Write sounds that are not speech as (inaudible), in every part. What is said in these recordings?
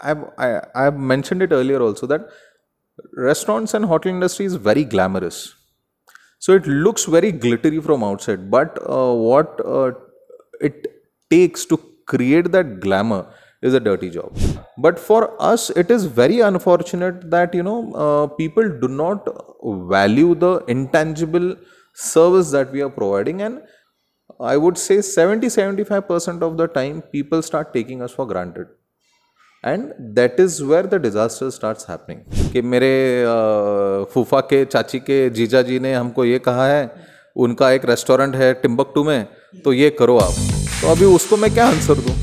I've I, I've mentioned it earlier also that restaurants and hotel industry is very glamorous. So it looks very glittery from outside, but uh, what uh, it takes to create that glamour is a dirty job. But for us, it is very unfortunate that you know uh, people do not value the intangible service that we are providing, and I would say 70 75% of the time people start taking us for granted. And that is where the disaster start happening कि मेरे फूफा के, चाची के, जीजा जी ने हमको ये कहा है, उनका एक रेस्टोरेंट है टिम्बकटू में तो ये करो आप। तो अभी उसको मैं क्या आंसर दूँ?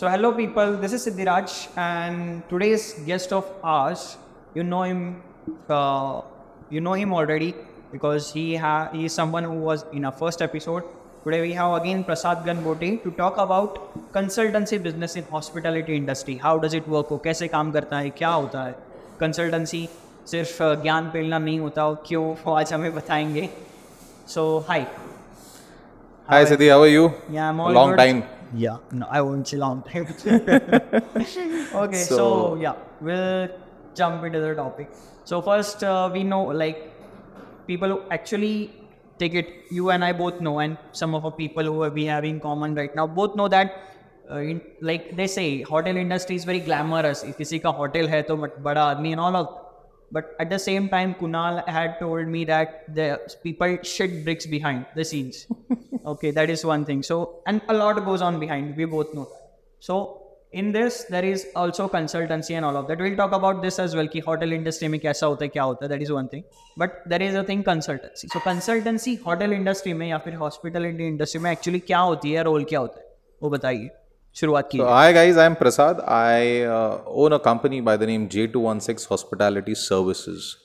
So hello people, this is Siddhiraj and today's guest of ours, you know him, uh, you know him already because he, ha- he is someone who was in our first episode. Today we have again Prasad Gunbote to talk about consultancy business in hospitality industry. How does it work? वो कैसे काम करता है? क्या होता है? Consultancy, सिर्फ uh, ज्ञान पेलना नहीं होता क्यों? आज हमें बताएंगे। So hi, hi Siddhi how are you yeah I Yeah, no, I won't say long time. (laughs) (laughs) okay, so, So- yeah, we'll jump into the topic. So first, uh, we know like people who actually take it. You and I both know, and some of our people who we have in common right now both know that. Uh, in, like they say, hotel industry is very glamorous. if किसी का hotel है तो but- बड़ा आदमी and all of. But at the same time, Kunal had told me that the people shit bricks behind the scenes. (laughs) okay, that is one thing. So, and a lot goes on behind. We both know that. So, in this, there is also consultancy and all of that. We'll talk about this as well. कि hotel industry में कैसा होता है क्या होता है that is one thing. But there is a thing consultancy. So, consultancy hotel industry में या फिर hospitality industry में actually क्या होती है रोल क्या होता है वो बताइए शुरुआत So, कीजिए hi guys, I'm Prasad. I uh, own a company by the name J216 Hospitality Services,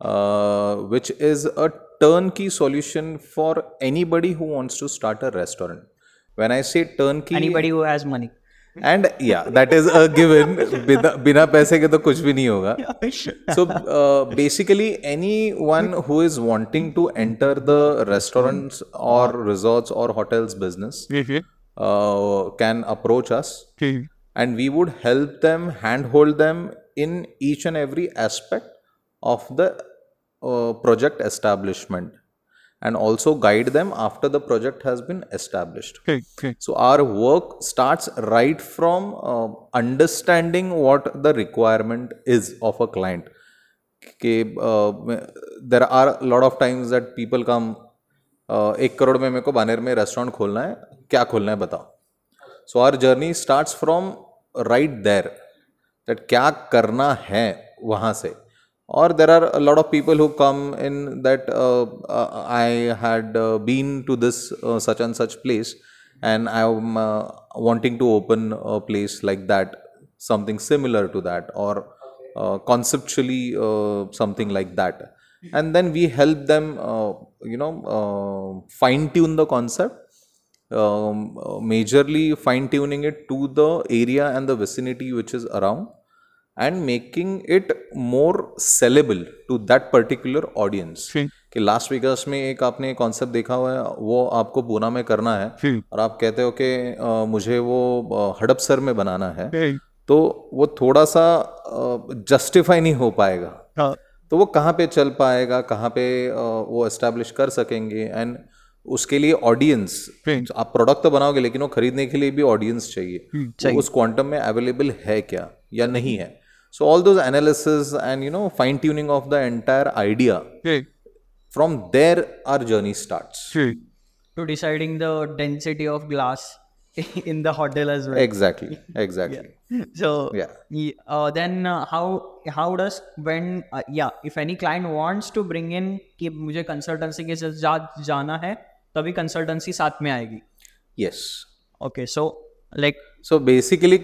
uh, which is a turnkey solution for anybody who wants to start a restaurant. When I say turnkey, anybody who has money and yeah, that is a given. बिना बिना पैसे के तो कुछ भी नहीं होगा. So uh, basically, anyone who is wanting to enter the restaurants or resorts or hotels business uh, can approach us and we would help them handhold them in each and every aspect of the uh, project establishment and also guide them after the project has been established so our work starts right from uh, understanding what the requirement is of a client कि देर are lot of times that people come एक करोड़ में मेरे को बानेर में restaurant खोलना है क्या खोलना है बताओ। So our journey starts from right there that क्या करना है वहाँ से। और there are lot of people who come in that I had been to this such and such place and I am wanting to open place like that something similar to that और conceptually something like that and then we help them you know fine tune the concept majorly fine tuning it to the area and the vicinity which is around, and making it more sellable to that particular audience. कि last Vegas में एक आपने concept देखा हुआ है वो आपको पूना में करना है और आप कहते हो कि मुझे वो हड़पसर में बनाना है तो वो थोड़ा सा जस्टिफाई नहीं हो पाएगा तो वो कहाँ पे चल पाएगा कहाँ पे वो एस्टेब्लिश कर सकेंगे एंड उसके लिए ऑडियंस तो आप प्रोडक्ट तो बनाओगे लेकिन वो खरीदने के लिए भी ऑडियंस चाहिए, hmm, चाहिए। तो उस क्वांटम में अवेलेबल है क्या या नहीं है? So all those analysis and you know fine tuning of the entire idea from there our journey start to deciding the density of glass in the hotel as well. Exactly exactly. Yeah. so yeah. uh, then uh, how how does when uh, yeah if any client wants to bring in ki mujhe consultancy ke jana hai तभी consultancy साथ में आएगी। Yes okay so like so basically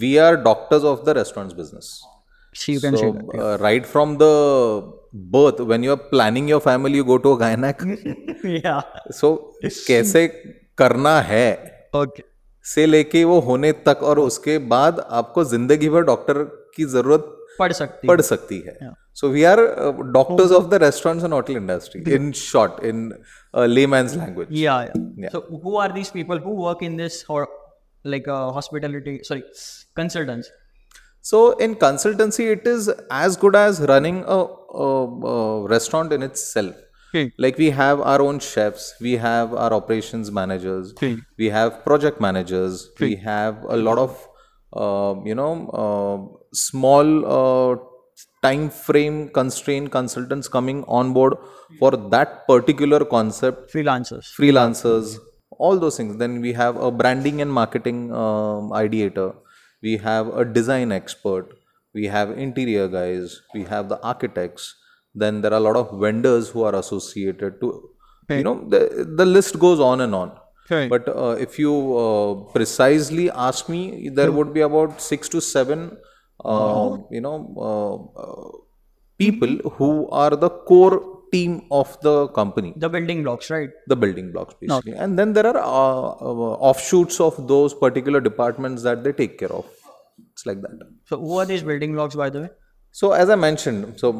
we are doctors of the restaurants business right from the birth when you are planning your family you go to gynaec so कैसे करना है okay से लेके वो होने तक और उसके बाद आपको ज़िंदगी भर डॉक्टर की ज़रूरत पड़ सकती पड़ सकती है। So we are uh, doctors oh. of the restaurants and hotel industry, in short, in uh, layman's language. Yeah, yeah, yeah. So who are these people who work in this or like uh, hospitality? Sorry, consultants. So in consultancy, it is as good as running a, a, a restaurant in itself. Okay. Like we have our own chefs, we have our operations managers, okay. we have project managers, okay. we have a lot of uh, you know uh, small uh, time frame constraint consultants coming on board for that particular concept Freelancers. freelancers, all those things. Then we have a branding and marketing um, ideator. We have a design expert. We have interior guys. We have the architects. Then there are a lot of vendors who are associated to, you know, the, the list goes on and on. Okay. But uh, if you uh, precisely ask me, there would be about six to seven, uh, you know, uh, uh, people who are the core team of the company. The building blocks, right? the building blocks basically. And then there are uh, uh, offshoots of those particular departments that they take care of. It's like that. So who are these building blocks, by the way? so as i mentioned so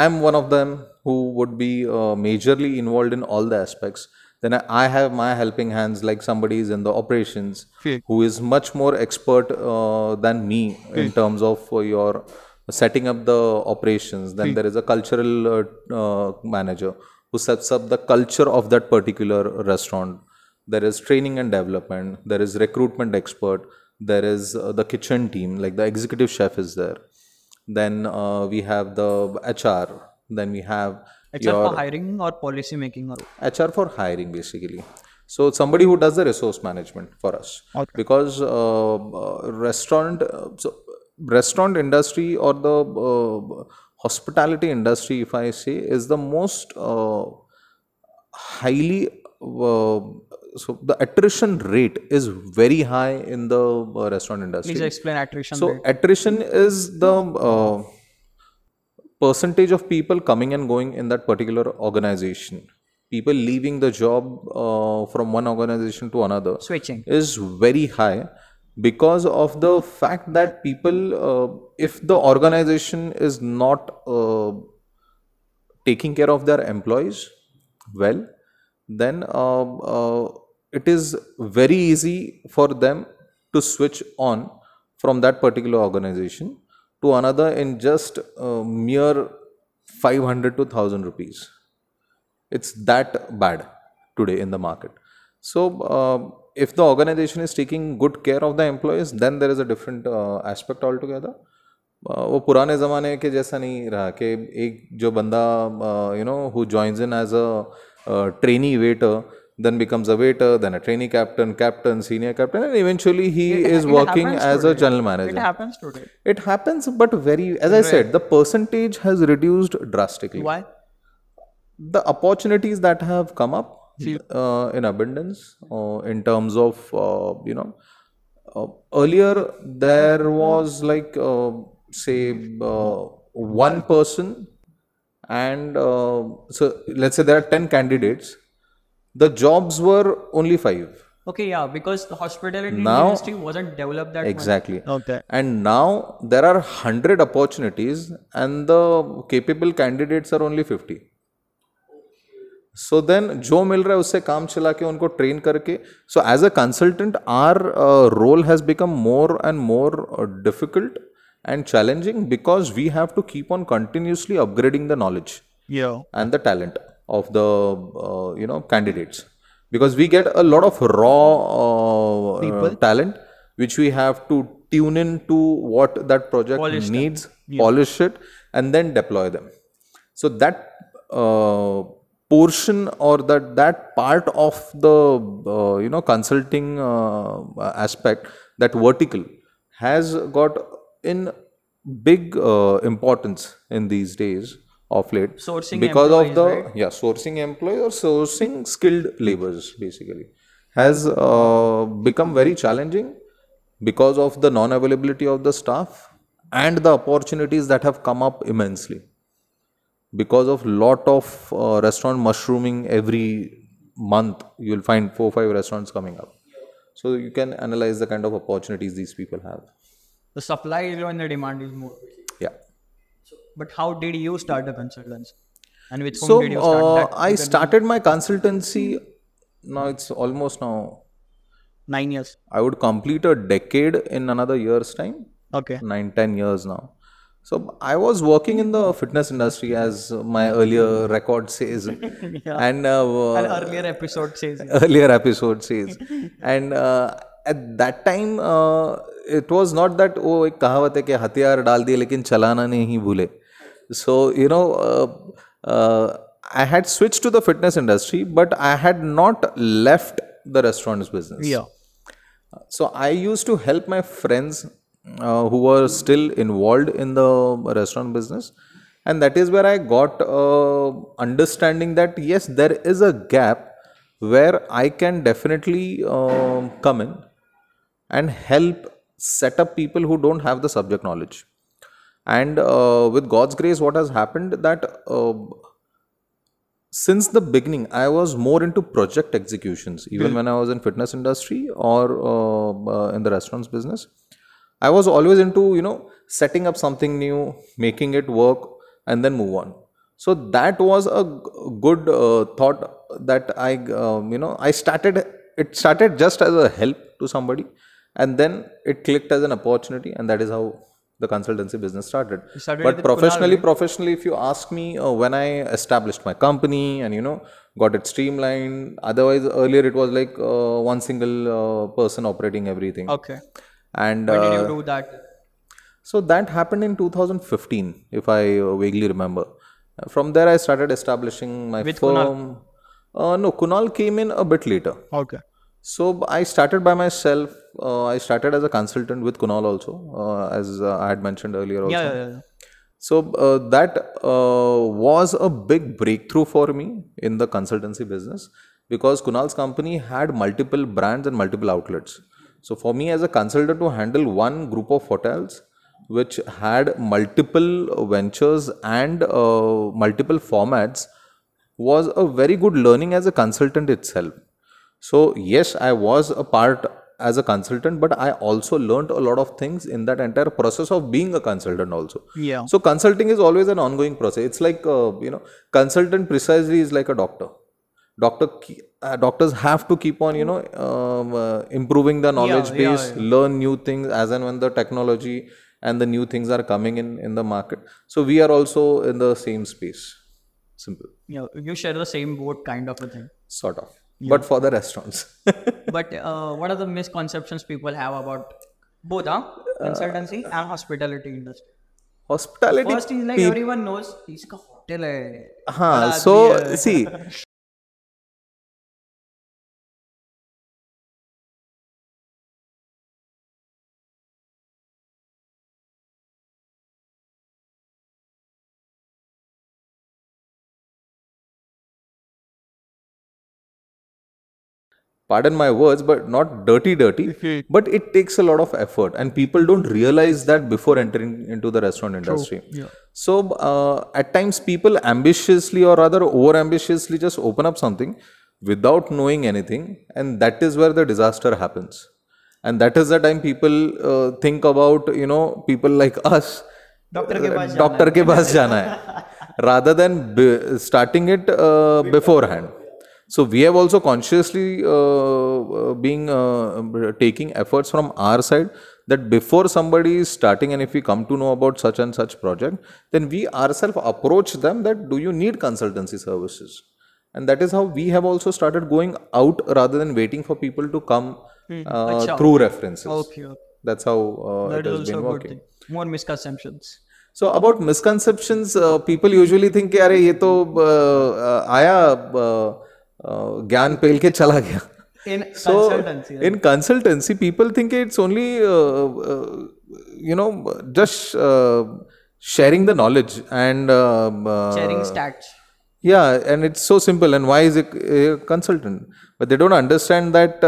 i'm one of them who would be uh, majorly involved in all the aspects then I- have my helping hands like somebody is in the operations who is much more expert uh, than me in terms of uh, your setting up the operations then there is a cultural uh, uh, manager who sets up the culture of that particular restaurant. There is training and development there is recruitment expert there is uh, the kitchen team like the executive chef is there. Then uh, we have the hr then we have Except your for hiring or policy making or HR for hiring basically. So somebody who does the resource management for us because uh, uh, restaurant uh, so restaurant industry or the uh, hospitality industry, if I say, is the most highly so the attrition rate is very high in the uh, restaurant industry. please explain attrition So rate. attrition is the uh, percentage of people coming and going in that particular organization. People leaving the job uh, from one organization to another Switching. is very high because of the fact that people, uh, if the organization is not uh, taking care of their employees well, then uh, uh, it is very easy for them to switch on from that particular organization to another in just uh, mere 500 to 1000 rupees it's that bad today in the market so uh, if the organization is taking good care of the employees then there is a different uh, aspect altogether uh, वो पुराने ज़माने के जैसा नहीं रहा कि एक जो बंदा you know who joins in as a trainee waiter then becomes a waiter then a trainee captain captain senior captain and eventually he is working happens as a today. manager. It happens today. it happens but very as i said the percentage has reduced drastically Why? the opportunities that have come up uh, in abundance uh, in terms of uh, you know uh, earlier there was like uh, say uh, one person and uh, so let's say there are 10 candidates the jobs were only 5 Okay, yeah, because the hospitality Now- industry wasn't developed that exactly much. Okay. and now there are 100 opportunities and the capable candidates are only 50 so then जो मिल रहा है उससे काम चला के उनको train करके so as a consultant our role has become more and more difficult and challenging because we have to keep on continuously upgrading the knowledge Yeah. and the talent of the uh, you know candidates. Because we get a lot of raw uh, talent which we have to tune in to what that project Polish needs polish it and then deploy them. So that uh, portion or that that part of the uh, you know consulting uh, aspect that vertical has got in big uh, importance in these days of late. Sourcing because of the employees, yeah sourcing employees or sourcing skilled laborers basically has uh, become very challenging because of the non availability of the staff and the opportunities that have come up immensely. Because of lot of uh, restaurant mushrooming every month you'll find four five restaurants coming up. So you can analyze the kind of opportunities these people have. The supply is low and the demand is more yeah But how did you start the consultancy? And with whom So did you start uh, that? I started my consultancy. Now it's almost now. Nine years. I would complete a decade in another year's time. Okay. Nine, ten years now. So I was working in the fitness industry, as my earlier record says, and (laughs) uh, An earlier episode says it. earlier episode says. and uh, at that time, uh, it was not that oh एक कहावत है कि हथियार डाल दिए लेकिन चलाना नहीं भूले. So you know, uh, uh, I had switched to the fitness industry, but I had not left the restaurants business. Yeah. So I used to help my friends uh, who were still involved in the restaurant business, and that is where I got uh, understanding that yes, there is a gap where I can definitely um come in and help set up people who don't have the subject knowledge. And uh, with God's grace, what has happened that uh, since the beginning i was more into project executions. Even when i was in fitness industry or uh, uh, in the restaurants business i was always into you know setting up something new making it work and then move on. So that was a g- good uh, thought that i um, you know i started it started just as a help to somebody and then it clicked as an opportunity and that is how the consultancy business started started but professionally professionally if you ask me uh, when i established my company and you know got it streamlined otherwise earlier it was like uh, one single uh, person operating everything Okay. and When did uh, you do that? so that happened in 2015 if i uh, vaguely remember Uh, from there i started establishing my With firm uh, no kunal came in a bit later Okay. so I started by myself. Uh, I started as a consultant with Kunal also, uh, as uh, I had mentioned earlier. Also. Yeah, yeah, yeah. So uh, that uh, was a big breakthrough for me in the consultancy business because Kunal's company had multiple brands and multiple outlets. So for me as a consultant to handle one group of hotels which had multiple ventures and uh, multiple formats was a very good learning as a consultant itself. So yes, I was a part as a consultant, but I also learned a lot of things in that entire process of being a consultant also. Yeah. So consulting is always an ongoing process. It's like uh, you know, consultant precisely is like a doctor. Doctor, uh, doctors have to keep on you know um, uh, improving the knowledge yeah, base, learn new things as and when the technology and the new things are coming in in the market. So we are also in the same space. Simple, Yeah. You share the same boat kind of a thing. sort of, but for the restaurants. (laughs) But uh, what are the misconceptions people have about both, huh? Consultancy and hospitality industry. Hospitality. First is like peop- everyone knows इसका hotel है. हाँ, बड़ा so (laughs) pardon my words, but not dirty, dirty. but it takes a lot of effort, and people don't realize that before entering into the restaurant industry. Yeah. So uh, at times, people ambitiously or rather over ambitiously just open up something without knowing anything, and that is where the disaster happens. And that is the time people uh, think about you know people like us. Doctor के पास doctor के पास जाना है rather than b- starting it uh, beforehand so we have also consciously uh, uh, being uh, taking efforts from our side that before somebody is starting and if we come to know about such and such project then we ourselves approach them that do you need consultancy services and that is how we have also started going out rather than waiting for people to come uh, through references Okay. okay. that's how uh, That it is has also been a good working thing. More misconceptions. So about misconceptions, uh, people usually think कि अरे ये तो uh, आया uh, uh, ज्ञान पेल के चला गया। So in consultancy people think it's only you know just sharing the knowledge and yeah and it's so simple and why is a consultant but they don't understand that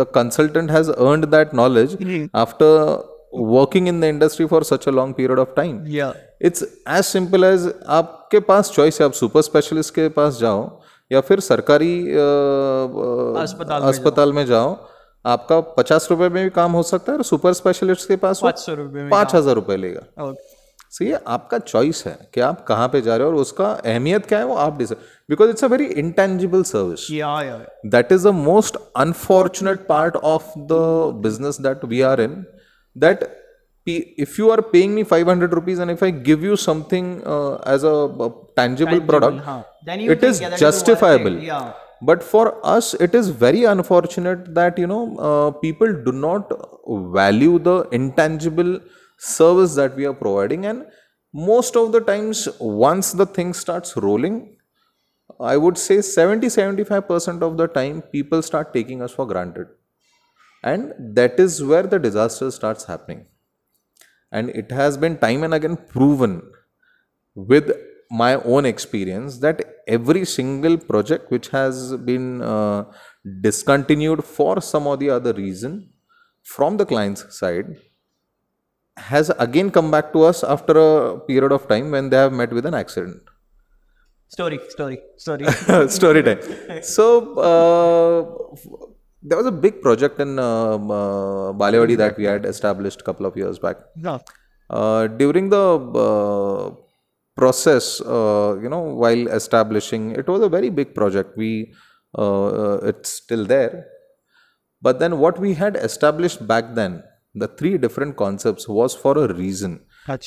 the consultant has earned that knowledge after working in the industry for such a long period of time it's as simple as आपके पास choice है आप super specialist के पास जाओ या फिर सरकारी अस्पताल अस्पताल में जाओ आपका पचास रुपए में भी काम हो सकता है और सुपर स्पेशलिस्ट के पास वो पाँच सौ रुपये में पाँच हज़ार रुपए लेगा। सो ये आपका चॉइस है कि आप कहाँ पे जा रहे हो और उसका अहमियत क्या है वो आप decide because it's a very intangible service that is most unfortunate part of the business that we are in that p- if you are paying me 500 rupees and if i give you something uh, as a, a tangible, product huh. Then you it think, is yeah, that is worth justifiable Yeah. but for us it is very unfortunate that you know uh, people do not value the intangible service that we are providing and most of the times once the thing starts rolling I would say 70 75% of the time people start taking us for granted. And that is where the disaster starts happening. And it has been time and again proven with my own experience that every single project which has been uh, discontinued for some or the other reason from the client's side has again come back to us after a period of time when they have met with an accident. Story, story, story. (laughs) story time. So uh, there was a big project in uh, uh, Balewadi that we had established a couple of years back. yeah. Uh, during the uh, process, uh, you know, while establishing, it was a very big project. We uh, it's still there, but then what we had established back then, the three different concepts was for a reason.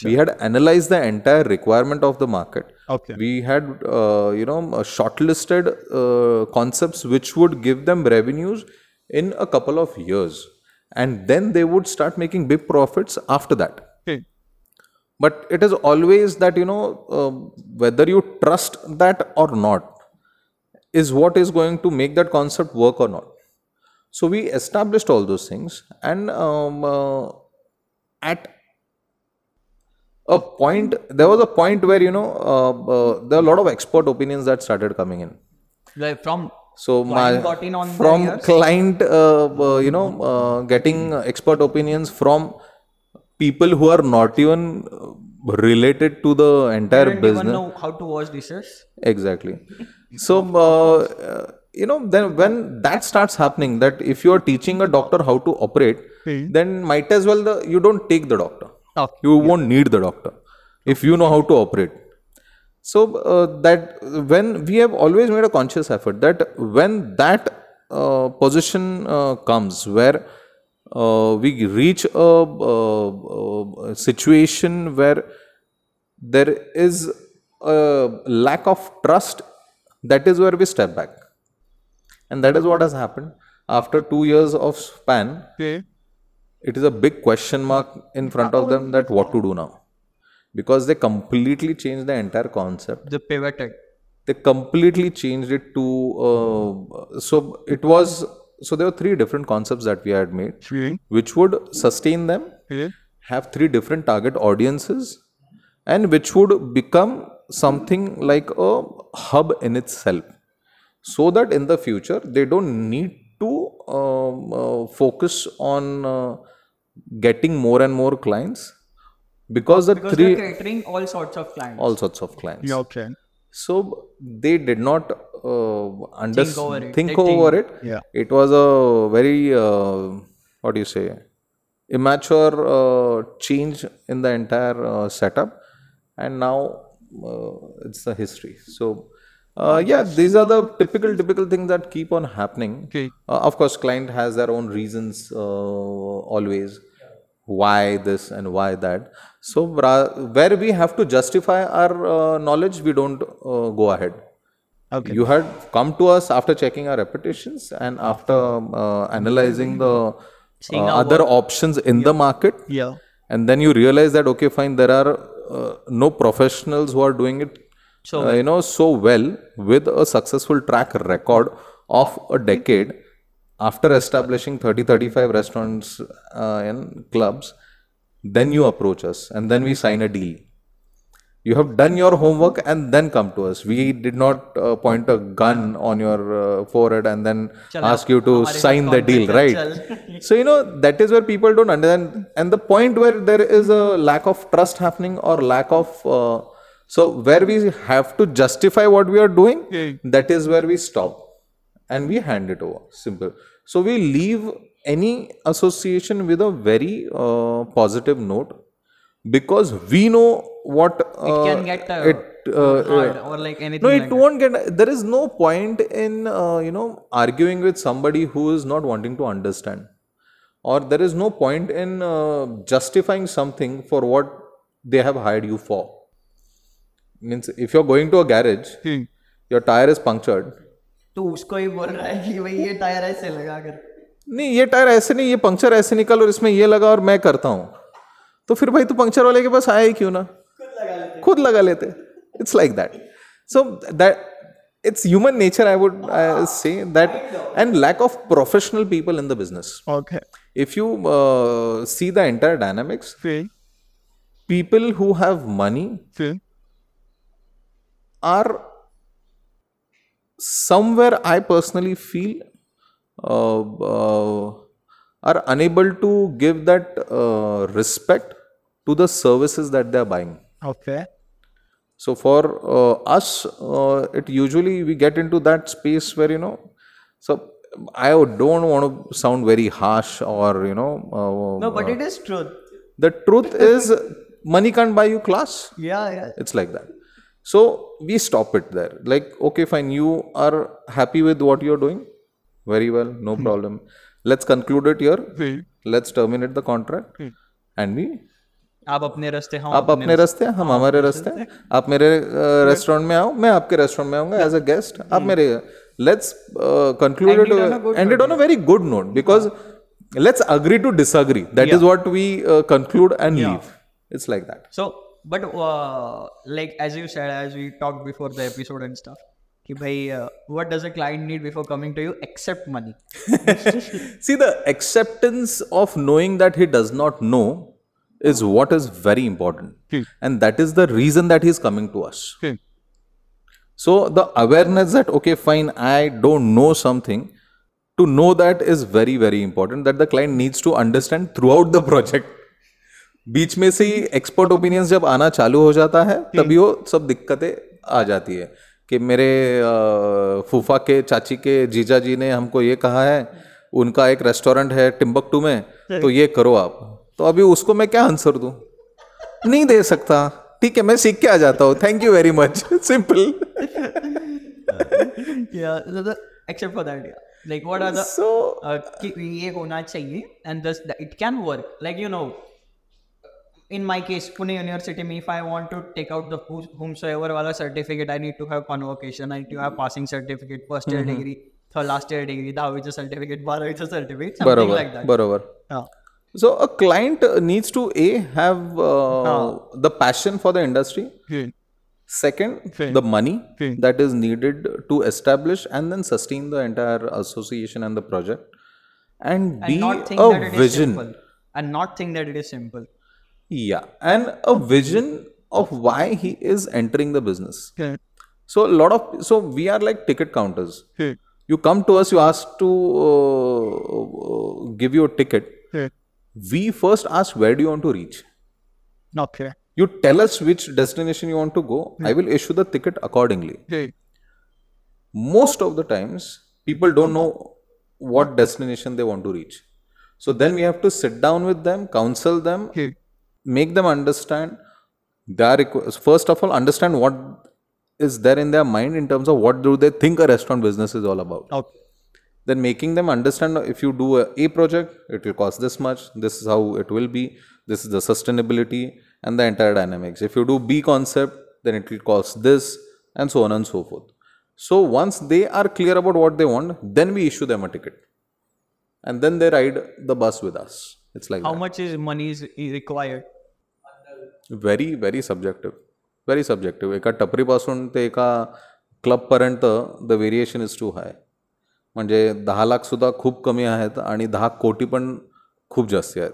We had analyzed the entire requirement of the market. Okay. We had, uh, you know, shortlisted uh, concepts which would give them revenues in a couple of years, and then they would start making big profits after that. Okay. but it is always that you know uh, whether you trust that or not is what is going to make that concept work or not. So we established all those things and um, uh, at a point there was a point where you know uh, uh, there are a lot of expert opinions that started coming in. Like from so my Client got in on from client, uh, uh, you know, uh, getting expert opinions from people who are not even uh, related to the entire didn't even business. know how to wash dishes. Exactly. So uh, uh, you know, then when that starts happening, that if you are teaching a doctor how to operate, then might as well the you don't take the doctor. Okay. You won't need the doctor if you know how to operate. So uh, that when we have always made a conscious effort that when that uh, position uh, comes where uh, we reach a, uh, a situation where there is a lack of trust, that is where we step back. And that is what has happened. After two years of span, Okay. it is a big question mark in front of them that what to do now. Because they completely changed the entire concept. The pivoted. They completely changed it to. Uh, so it was. So there were three different concepts that we had made, which would sustain them, have three different target audiences, and which would become something like a hub in itself so that in the future they don't need to um, uh, focus on uh, getting more and more clients because the Because three they're catering all sorts of clients. all sorts of clients yeah okay. so they did not uh, under- Think over it. think They think- over it Yeah. it was a very uh, what do you say immature uh, change in the entire uh, setup and now uh, it's the history so uh, yeah these are the typical typical things that keep on happening Okay. uh, of course client has their own reasons uh, always why this and why that so where we have to justify our uh, knowledge we don't uh, go ahead. Okay. you had come to us after checking our reputations and after uh, analyzing the uh, other options in the market. Yeah. and then you realize that okay fine there are uh, no professionals who are doing it So uh, you know so well with a successful track record of a decade after establishing 30 35 restaurants uh, and clubs then you approach us and then we sign a deal. You have done your homework and then come to us. We did not uh, point a gun on your uh, forehead and then ask you to sign the deal right? (laughs) So you know that is where people don't understand. And the point where there is a lack of trust happening or lack of uh, so where we have to justify what we are doing that is where we stop and we hand it over. Simple. So we leave any association with a very uh, positive note because we know what uh, it uh, can get uh, it uh, hard or like anything no it like it that. get there is no point in uh, you know arguing with somebody who is not wanting to understand or there is no point in uh, justifying something for what they have hired you for means if you're going to a garage hmm. your tire is punctured तो उसको ही बोल रहा है कि भाई ये tyre ऐसे लगा कर नहीं ये टायर ऐसे नहीं ये पंक्चर ऐसे निकल और इसमें ये लगा और मैं करता हूँ। तो फिर भाई तू पंक्चर वाले के पास आया ही क्यों ना? खुद लगा लेते। It's like that so that it's human nature I would say that and lack of professional people in the business okay if you see the entire dynamics people who have money are somewhere I personally feel are unable to give that uh, respect to the services that they are buying. Okay. so for uh, us uh, it usually we get into that space where you know so i don't want to sound very harsh or you know uh, no but it is truth. the truth is money can't buy you class. Yeah yeah. It's like that. So we stop it there. Like okay fine you are happy with what you're doing very well no problem let's conclude it here Feel. let's terminate the contract and we आप अपने रास्ते हम आप अपने रास्ते हम हमारे रास्ते आप मेरे रेस्टोरेंट में आओ मैं आपके रेस्टोरेंट में आऊंगा एज अ गेस्ट आप मेरे let's conclude End it on a good it and it on a very good note because let's agree to disagree that is what we conclude and leave it's like that so but uh, like as you said as we talked before the episode and stuff कि भाई what does a client need before coming to you except money see the acceptance of knowing that he does not know is what is very important and that is the reason that he is coming to us so the awareness that okay fine I don't know something to know that is very very important that the client needs to understand throughout the project बीच में से ही expert opinions जब आना चालू हो जाता है hmm. तभी वो सब दिक्कतें आ जाती है। कि मेरे फूफा के चाची के जीजा जी ने हमको ये कहा है उनका एक रेस्टोरेंट है टिम्बकटू में तो ये करो आप। तो अभी उसको मैं क्या आंसर दूँ? नहीं दे सकता। ठीक है मैं सीख के आ जाता हूँ। Thank you very much simple yeah the, the, except for that yeah. Like what are the so uh, कि ये होना चाहिए thus the, it can work. Like you know in my case Pune University me if I want to take out the who- whomsoever wala certificate I need to have convocation I need to have passing certificate first year degree third last year degree दहावीचं certificate बारावीचं certificate something बरोबर like that बरोबर yeah. So a client needs to a have uh, the passion for the industry. Feel. Second, Fair. the money Fair. that is needed to establish and then sustain the entire association and the project, and, and be not think a that it is vision. simple and not think that it is simple Yeah, and a vision of why he is entering the business. Feel. So a lot of so we are like ticket counters. Feel. You come to us, you ask to uh, uh, give you a ticket. Feel. We first ask where do you want to reach. Okay. You tell us which destination you want to go. I will issue the ticket accordingly. Most of the times, people don't know what destination they want to reach. So then we have to sit down with them, counsel them. Make them understand. Their first of all, understand what is there in their mind in terms of what do they think a restaurant business is all about. Okay. Then making them understand if you do a, a project, it will cost this much. This is how it will be. This is the sustainability and the entire dynamics. If you do B concept, then it will cost this, and so on and so forth. So once they are clear about what they want, then we issue them a ticket, and then they ride the bus with us. It's like how that. much is money is required very very subjective very subjective एका टपरीपासून ते एका क्लबपर्यंत the variation is too high म्हणजे दहा लाख सुद्धा खूप कमी आहेत आणि दहा कोटी पण खूप जास्ती आहेत.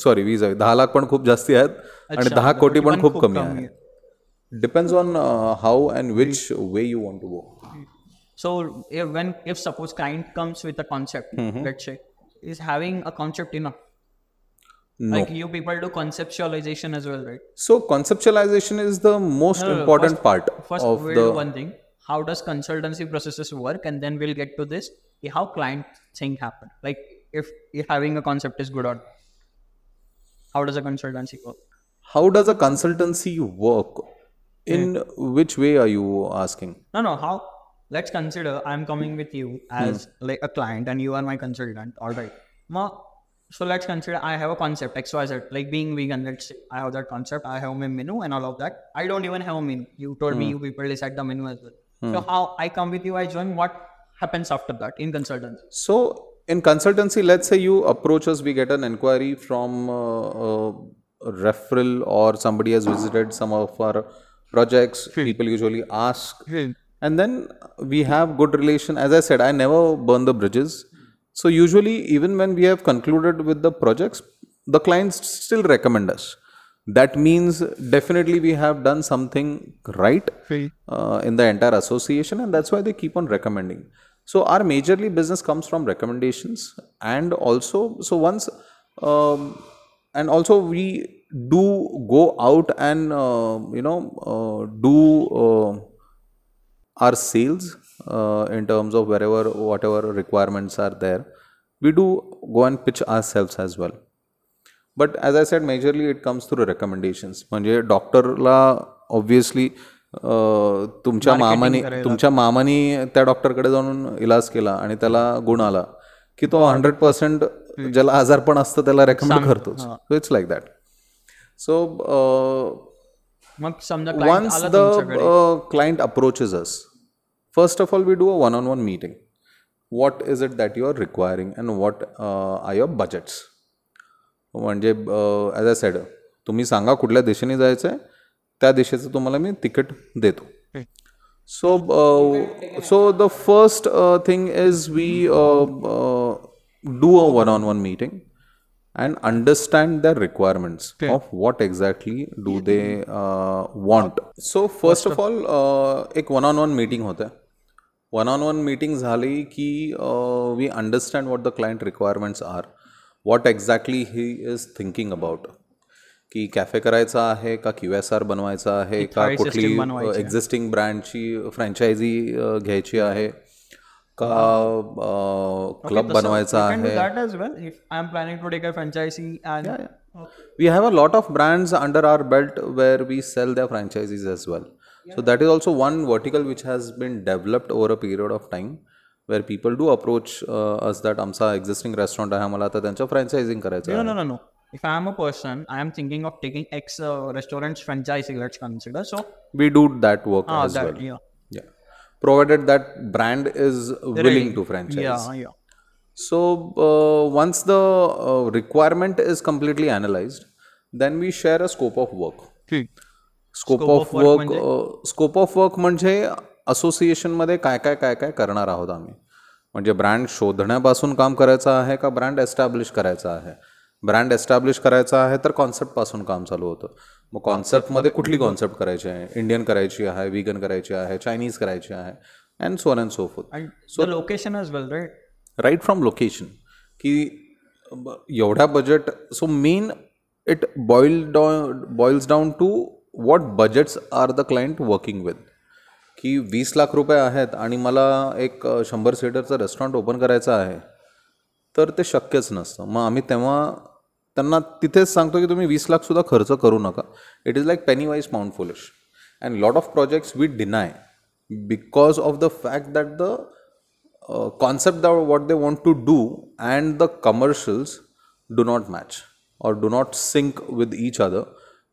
सॉरी वीज आहे दहा लाख पण खूप जास्ती आहेत आणि दहा कोटी पण खूप कमी आहेत. Depends on how and which way you want to go when if suppose client comes with a concept, let's say, is having a concept enough? No. Like you people do conceptualization as well, right? So conceptualization is the most no, no, important first, part. First, of we'll the... one thing. How does consultancy processes work? And then we'll get to this. Eh, how client thing happen? Like if, if having a concept is good or not. How does a consultancy work? How does a consultancy work? In yeah. which way are you asking? No, no. How? Let's consider I'm coming with you as hmm. like a client, and you are my consultant. All right. Ma so let's consider I have a concept X Y Z, like being vegan. Let's say I have that concept. I have my menu and all of that. I don't even have a menu. You told me hmm. you people decide the menu as well. So hmm. how I come with you, I join. What happens after that in consultancy? So, in consultancy, let's say you approach us, we get an inquiry from uh, uh a referral or somebody has visited some of our projects. People usually ask, and then we have good relation. As I said, I never burn the bridges. So, usually, even when we have concluded with the projects, the clients still recommend us. That means definitely we have done something right uh, in the entire association, and that's why they keep on recommending. So our majorly business comes from recommendations, and also so once, um, and also we do go out and uh, you know uh, do uh, our sales uh, in terms of wherever whatever requirements are there. We do go and pitch ourselves as well. But as I said majorly it comes through recommendations म्हणजे डॉक्टरला obviously तुमच्या मामाने तुमच्या मामाने त्या डॉक्टरकडे जाऊन इलाज केला आणि त्याला गुण आला की तो हंड्रेड पर्सेंट ज्याला आजारपण असतं त्याला रेकमेंड करतोच so it's like that so मग समजा client once आला the तुमच्याकडे. first of all we do a one-on-one meeting what is it that you are requiring and what uh, are your budgets म्हणजे as I said तुम्ही सांगा कुठल्या दिशेने जायचं आहे त्या दिशेचं तुम्हाला मी तिकीट देतो so so the first thing is we do a one on one meeting and understand their requirements of what exactly do they uh, want. So first of all, uh, एक वन ऑन वन मीटिंग होतं आहे one on one meeting झाली की we understand what the client requirements are what exactly he is thinking about की cafe करायचा आहे का Q S R बनवायचा आहे का थाळी system कुठली बनवायची आहे. एक्झिस्टिंग ब्रँडची फ्रँचायझी घ्यायची आहे का क्लब बनवायचा You can do आहे that as well. If I'm planning to take a franchisee and We have a lot of brands under our belt where we sell their franchises as well. So that is also one vertical which has been developed over a period of time where people do approach uh, us that आमचा existing restaurant आहे आम्हाला आता त्यांच्या franchising करायचं no, आहे no, no, no. If I am a person, I am thinking of taking X uh, restaurants franchising. Let's consider. So We do that work ah, as that well. yeah, Yeah. Provided that brand is willing to franchise. yeah, yeah. So uh, once the uh, requirement is completely analyzed, then we share a scope of work. Scope of work scope of work म्हणजे असोसिएशनमध्ये काय काय काय काय करणार आहोत आम्ही म्हणजे ब्रँड शोधण्यापासून काम करायचं आहे का ब्रँड एस्टॅब्लिश करायचं आहे ब्रँड एस्टॅब्लिश करायचा आहे तर कॉन्सेप्टपासून काम चालू होतं. मग कॉन्सेप्टमध्ये कुठली कॉन्सेप्ट करायची आहे? इंडियन करायची आहे विगन करायची आहे चायनीज करायची आहे and so and so And the location as well, right? Right from location की एवढ्या budget so main it boil down boils down to what budgets are the client working with की वीस लाख रुपये आहेत आणि मला एक शंभर सीटरचं रेस्टॉरंट ओपन करायचं आहे तर ते शक्यच नसतं. मग आम्ही तेव्हा त्यांना तिथेच सांगतो की तुम्ही वीस लाखसुद्धा खर्च करू नका. It is like penny wise pound foolish and lot of projects we deny because of the fact that the concept the what they want to do and the commercials do not match or do not sync with each other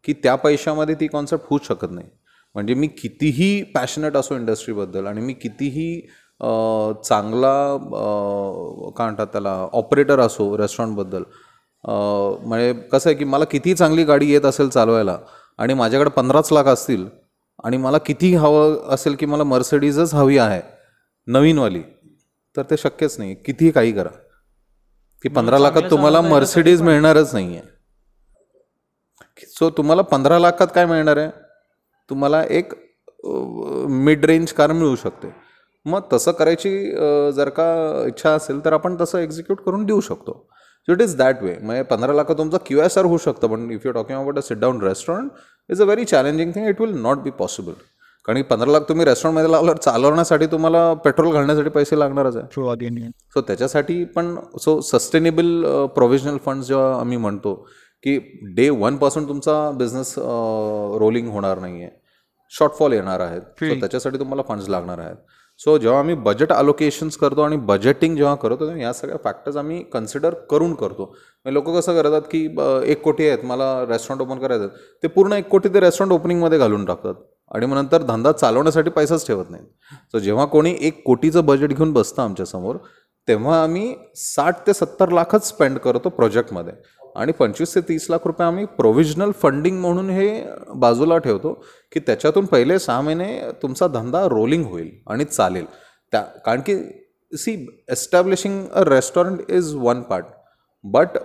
की त्या पैशामध्ये ती concept होऊच शकत नाही. म्हणजे मी कितीही passionate असो इंडस्ट्रीबद्दल आणि मी कितीही चांगला काय म्हणतात त्याला ऑपरेटर असो रेस्टॉरंटबद्दल म्हणजे कसं आहे की मला किती चांगली गाडी येत असेल चालवायला आणि माझ्याकडे पंधराच लाख असतील आणि मला किती हवं असेल की मला मर्सिडीजच हवी आहे नवीनवाली तर ते शक्यच नाही. कितीही काही करा. की पंधरा लाखात तुम्हाला मर्सिडीज मिळणारच नाही आहे सो तुम्हाला पंधरा लाखात काय मिळणार आहे? तुम्हाला एक मिड रेंज कार मिळू शकते. मग तसं करायची जर का इच्छा असेल तर आपण तसं एक्झिक्यूट करून देऊ शकतो. So it is that way म्हणजे पंधरा लाखात तुमचा क्यू एस आर होऊ शकतं पण if you talking about a sit down restaurant is a very challenging thing it will not be possible कारण की पंधरा लाख तुम्ही रेस्टॉरंटमध्ये लावल्यावर चालवण्यासाठी तुम्हाला पेट्रोल घालण्यासाठी पैसे लागणारच आहे. सो त्याच्यासाठी पण सो सस्टेनेबल प्रोव्हिजनल फंड्स जेव्हा आम्ही म्हणतो की डे वनपासून तुमचा बिझनेस रोलिंग होणार नाही आहे शॉर्टफॉल येणार आहेत. त्याच्यासाठी तुम्हाला फंड्स लागणार आहेत. सो जेव्हा आम्ही बजेट अलोकेशन्स करतो आणि बजेटिंग जेव्हा करतो तेव्हा या सगळ्या फॅक्टर्स आम्ही कन्सिडर करून करतो. म्हणजे लोक कसं करतात की एक कोटी आहेत मला रेस्टॉरंट ओपन करायचं आहे. ते पूर्ण एक कोटी ते रेस्टॉरंट ओपनिंगमध्ये घालून टाकतात. आणि मग नंतर धंदा चालवण्यासाठी पैसाच ठेवत नाहीत. सो जेव्हा कोणी एक कोटीचं बजेट घेऊन बसतं आमच्यासमोर तेव्हा आम्ही साठ ते सत्तर लाखच स्पेंड करतो प्रोजेक्टमध्ये आणि पंचवीस ते तीस लाख रुपये आम्ही प्रोव्हिजनल फंडिंग म्हणून हे बाजूला ठेवतो की त्याच्यातून पहिले सहा महिने तुमचा धंदा रोलिंग होईल आणि चालेल. त्या कारण की see establishing a restaurant is one part but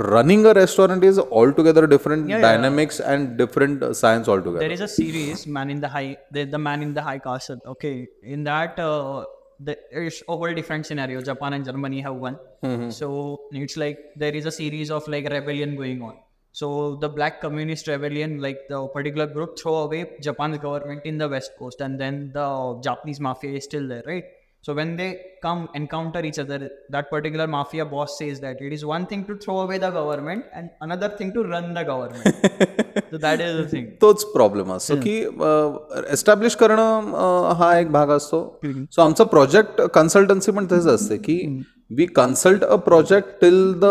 running a restaurant is altogether different dynamics and different science altogether series man in the high the, the man in the high castle. Okay in that uh, there's a whole different scenario. Japan and germany have won mm-hmm. so it's like there is a series of like rebellion going on. So the black communist rebellion like the particular group throw away japan's government in the west coast and then the japanese mafia is still there right so when they come encounter each other that particular mafia boss says that it is one thing to throw away the government and another thing to run the government (laughs) so that is the thing तोच problem असतो की establish करणं अ, हा एक भाग असतो सो आमचं project consultancy पण तेच असते की we consult a project till the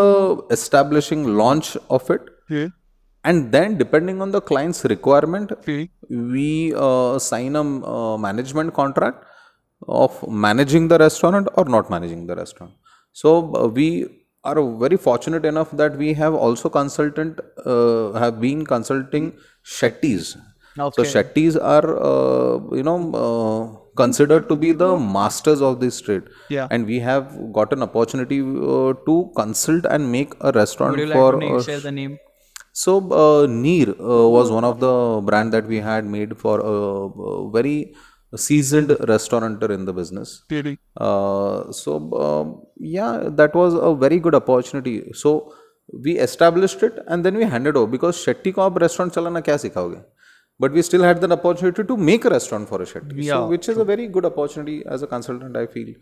establishing launch of it and then depending on the client's requirement we uh, sign a uh, management contract of managing the restaurant or not managing the restaurant. So uh, we are very fortunate enough that we have also consultant uh, have been consulting shetties. So shetties are uh, you know uh, considered to be the masters of this trade. Yeah. and we have got an opportunity uh, to consult and make a restaurant would you like for to name, uh, share the name? So uh, Neer uh, was one of the brand that we had made for a, a seasoned restaurateur in the business. Really? Uh, so, um, yeah, that was a very good opportunity. So, we established it and then we handed over because Shetty ko restaurant chalana kya sikhaoge? But we still had the opportunity to make a restaurant for a Shetty. Yeah, so, which is a very good opportunity as a consultant, I feel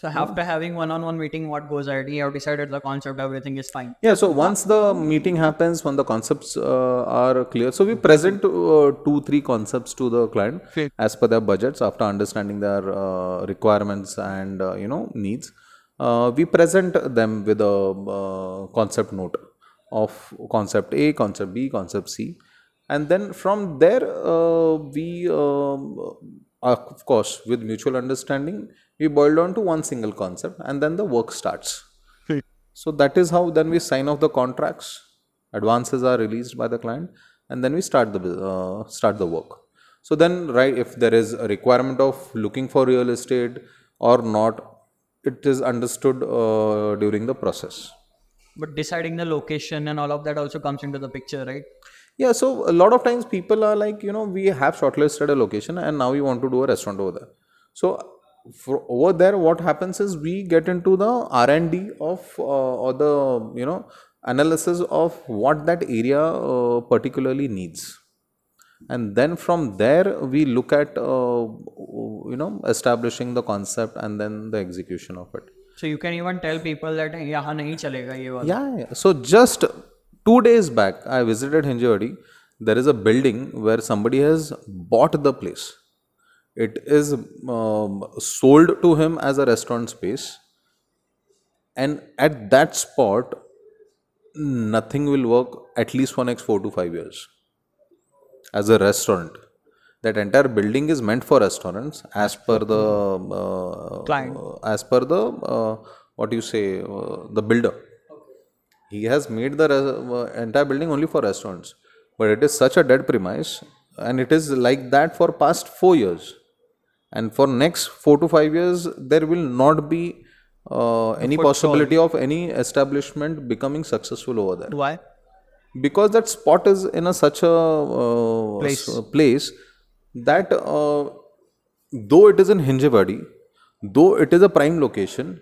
so after having one-on-one meeting what goes ahead? You have decided the concept everything is fine. Yeah, so once the meeting happens, when the concepts uh, are clear, so we present uh, two, three concepts to the client as per their budgets after understanding their uh, requirements and uh, you know needs. Uh, we present them with a uh, concept note of concept A, concept B, concept C, and then from there uh, we, um, uh, of course, with mutual understanding, we boil down to one single concept, and then the work starts. So that is how then we sign off the contracts. Advances are released by the client, and then we start the uh, start the work. So then, right, if there is a requirement of looking for real estate or not, it is understood uh, during the process. but deciding the location and all of that also comes into the picture right Yeah, so a lot of times people are like, you know, we have shortlisted a location and now we want to do a restaurant over there. So for over there what happens is we get into the r&d of uh, or the you know analysis of what that area uh, particularly needs. And then from there we look at uh, you know establishing the concept and then the execution of it. So you can even tell people that yeah, yeah. So just 2 days back i visited hinjewadi. There is a building where somebody has bought the place. It is um, sold to him as a restaurant space, and at that spot, nothing will work at least for next four to five years. As a restaurant, that entire building is meant for restaurants as per the uh, Client. as per the uh, what you say uh, the builder he has made the res- uh, entire building only for restaurants but it is such a dead premise and it is like that for past 4 years and for next 4 to 5 years there will not be uh, any possibility of any establishment becoming successful over there. Why? Because that spot is in a such a uh, Place. place that uh, though it is in Hinjawadi, though it is a prime location,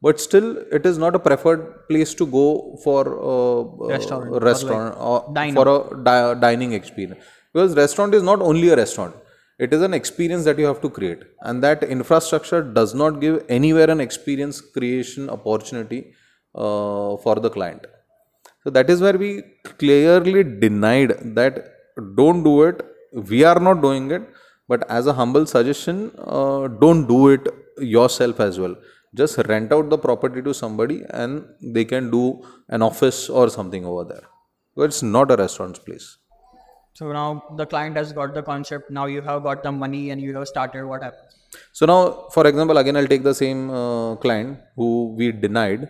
but still it is not a preferred place to go for uh, Restaurant uh, or restaurant or for a di- dining experience. Because restaurant is not only a restaurant; it is an experience that you have to create, and that infrastructure does not give anywhere an experience creation opportunity uh, for the client So that is where we clearly denied that don't do it. We are not doing it, but as a humble suggestion, uh, don't do it yourself as well. Just rent out the property to somebody and they can do an office or something over there. So it's not a restaurant's place. So now the client has got the concept. Now you have got the money and you have started. What happens? So now, for example, again, I'll take the same uh, client who we denied.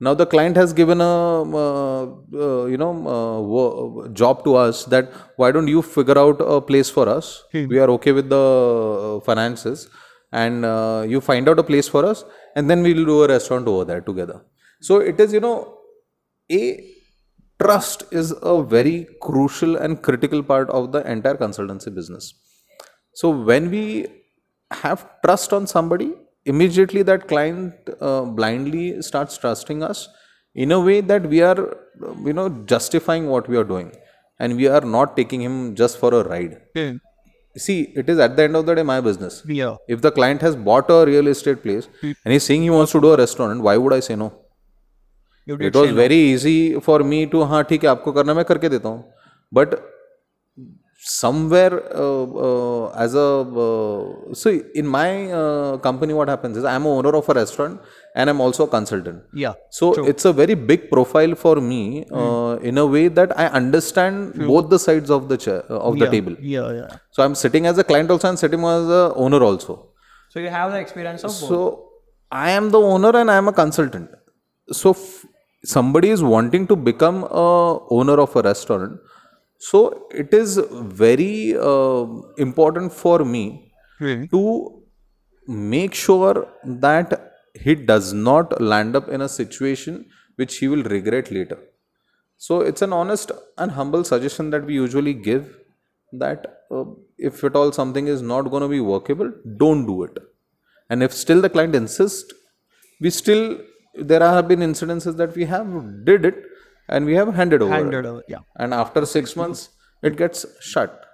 Now the client has given a uh, uh, you know uh, wo- job to us that why don't you figure out a place for us? We are okay with the uh, finances, and uh, you find out a place for us, and then we'll do a restaurant over there together. So it is you know a trust is a very crucial and critical part of the entire consultancy business. So when we have trust on somebody, immediately that client uh, blindly starts trusting us in a way that we are, you know, justifying what we are doing, and we are not taking him just for a ride. See, it is at the end of the day my business. Yeah. If the client has bought a real estate place and he's saying he wants to do a restaurant, why would I say no? You did it was very easy for me to हाँ ठीक है आपको करना मैं करके देता हूँ but somewhere uh, uh, as a uh, so in my uh, company what happens is i'm a owner of a restaurant and i'm also a consultant Yeah. so it's a very big profile for me uh, in a way that i understand both the sides of the chair uh, of the table Yeah. Yeah. so i'm sitting as a client also and sitting as a owner also So you have the experience of both. so I am the owner and I am a consultant. So f- somebody is wanting to become a owner of a restaurant. So it is very uh, important for me to make sure that he does not land up in a situation which he will regret later. So it's an honest and humble suggestion that we usually give that uh, if at all something is not going to be workable, don't do it. And if still the client insists, we still there have been incidences that we have did it and we have handed over. Handed over, yeah. And after six months, it gets shut.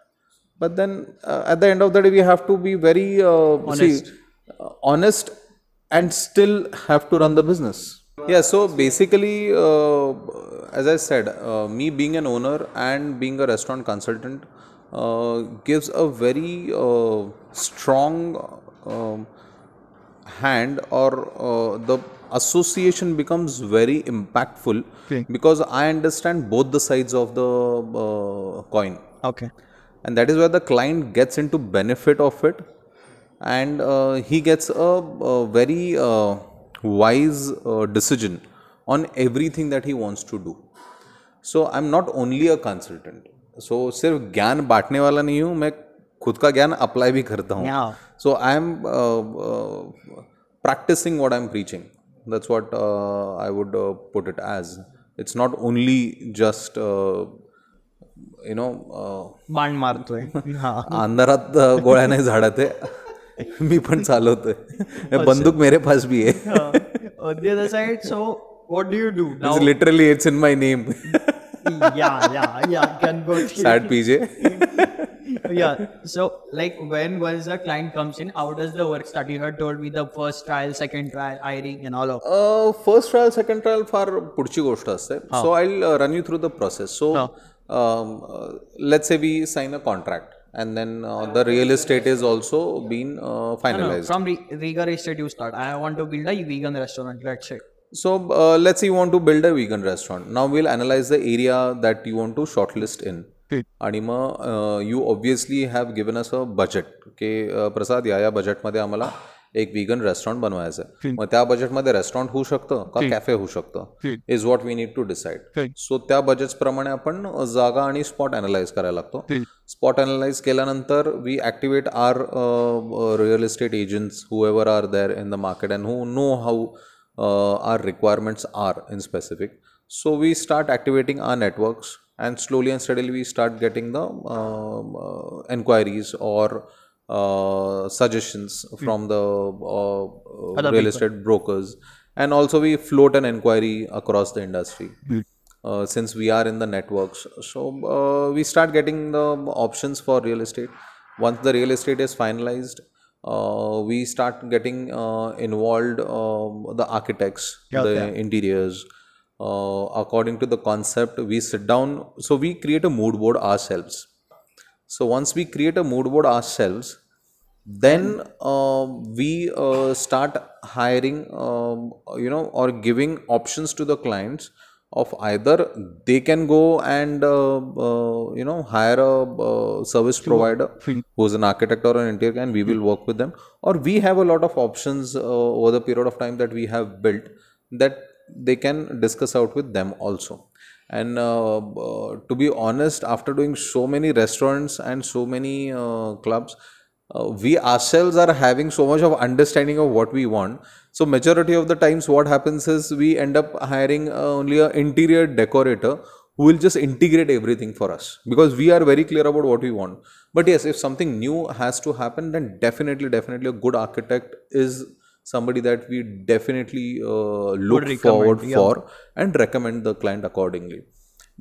But then uh, at the end of the day, we have to be very uh, see, uh, honest and still have to run the business. Yeah, so basically, uh, as I said, uh, me being an owner and being a restaurant consultant uh, gives a very uh, strong um, hand or uh, the association becomes very impactful because I understand both the sides of the uh, coin Okay. and that is where the client gets into benefit of it and uh, he gets a, a very uh, wise uh, decision on everything that he wants to do so i'm not only a consultant so सिर्फ ज्ञान बांटने वाला नहीं हूँ मैं खुद का ज्ञान अप्लाई भी करता हूँ Yeah. so i am uh, uh, practicing what i'm preaching that's what uh, i would uh, put it as. It's not only just uh, you know uh, बाण (laughs) uh, मारतोय अंधारात गोळ्याने झाडत. आहे मी पण चालवतोय. बंदूक मेरे पास बी आहे a so what do you do in my name yeah yeah yeah PJ yeah. So, like, when once a client comes in, how does the work start? You had told me the first trial, second trial, hiring, and all of. Uh, first trial, second trial फार पुढची So I'll uh, run you through the process. So, um, uh, let's say we sign a contract, and then uh, the real estate is also been uh, finalized. No, no. From real estate, you start. I want to build a vegan restaurant. Let's say. So uh, let's say you want to build a vegan restaurant. Now we'll analyze the area that you want to shortlist in. आणि मग you obviously have given us a budget की प्रसाद या या बजेटमध्ये आम्हाला एक vegan restaurant बनवायचं आहे. मग त्या बजेटमध्ये रेस्टॉरंट होऊ शकतं का कॅफे होऊ शकतं is what we need to decide so त्या बजेट्स प्रमाणे आपण जागा आणि स्पॉट अनालाइज करायला लागतो. स्पॉट अनालाइज केल्यानंतर we activate our real estate agents whoever are there in the market and who know how our requirements are in specific. So we start activating our networks, and slowly and steadily we start getting the um, uh, enquiries or uh, suggestions from the uh, uh, real estate brokers, and also we float an inquiry across the industry. Uh, since we are in the networks, so uh, we start getting the options for real estate. Once the real estate is finalized, uh, we start getting uh, involved um, the architects the interiors uh, according to the concept we sit down so we create a mood board ourselves. So once we create a mood board ourselves then uh, we uh, start hiring um, you know or giving options to the clients of either they can go and uh, uh, you know hire a uh, service provider who's an architect or an interior and we will work with them. Or we have a lot of options uh, over the period of time that we have built that they can discuss out with them also. And uh, uh, to be honest after doing so many restaurants and so many uh, clubs uh, we ourselves are having so much of understanding of what we want. So majority of the times what happens is we end up hiring uh, only a interior decorator who will just integrate everything for us because we are very clear about what we want. But yes if something new has to happen then definitely definitely a good architect is somebody that we definitely uh, look forward for and recommend the client accordingly.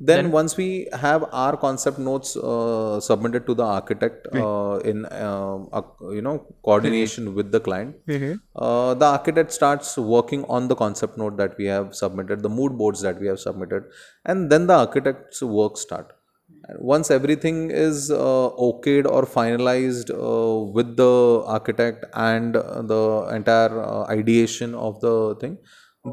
Then, once we have our concept notes uh, submitted to the architect uh, in uh, you know coordination with the client uh, the architect starts working on the concept note that we have submitted the mood boards that we have submitted and then the architect's work start once everything is uh, okayed or finalized uh, with the architect and uh, the entire uh, ideation of the thing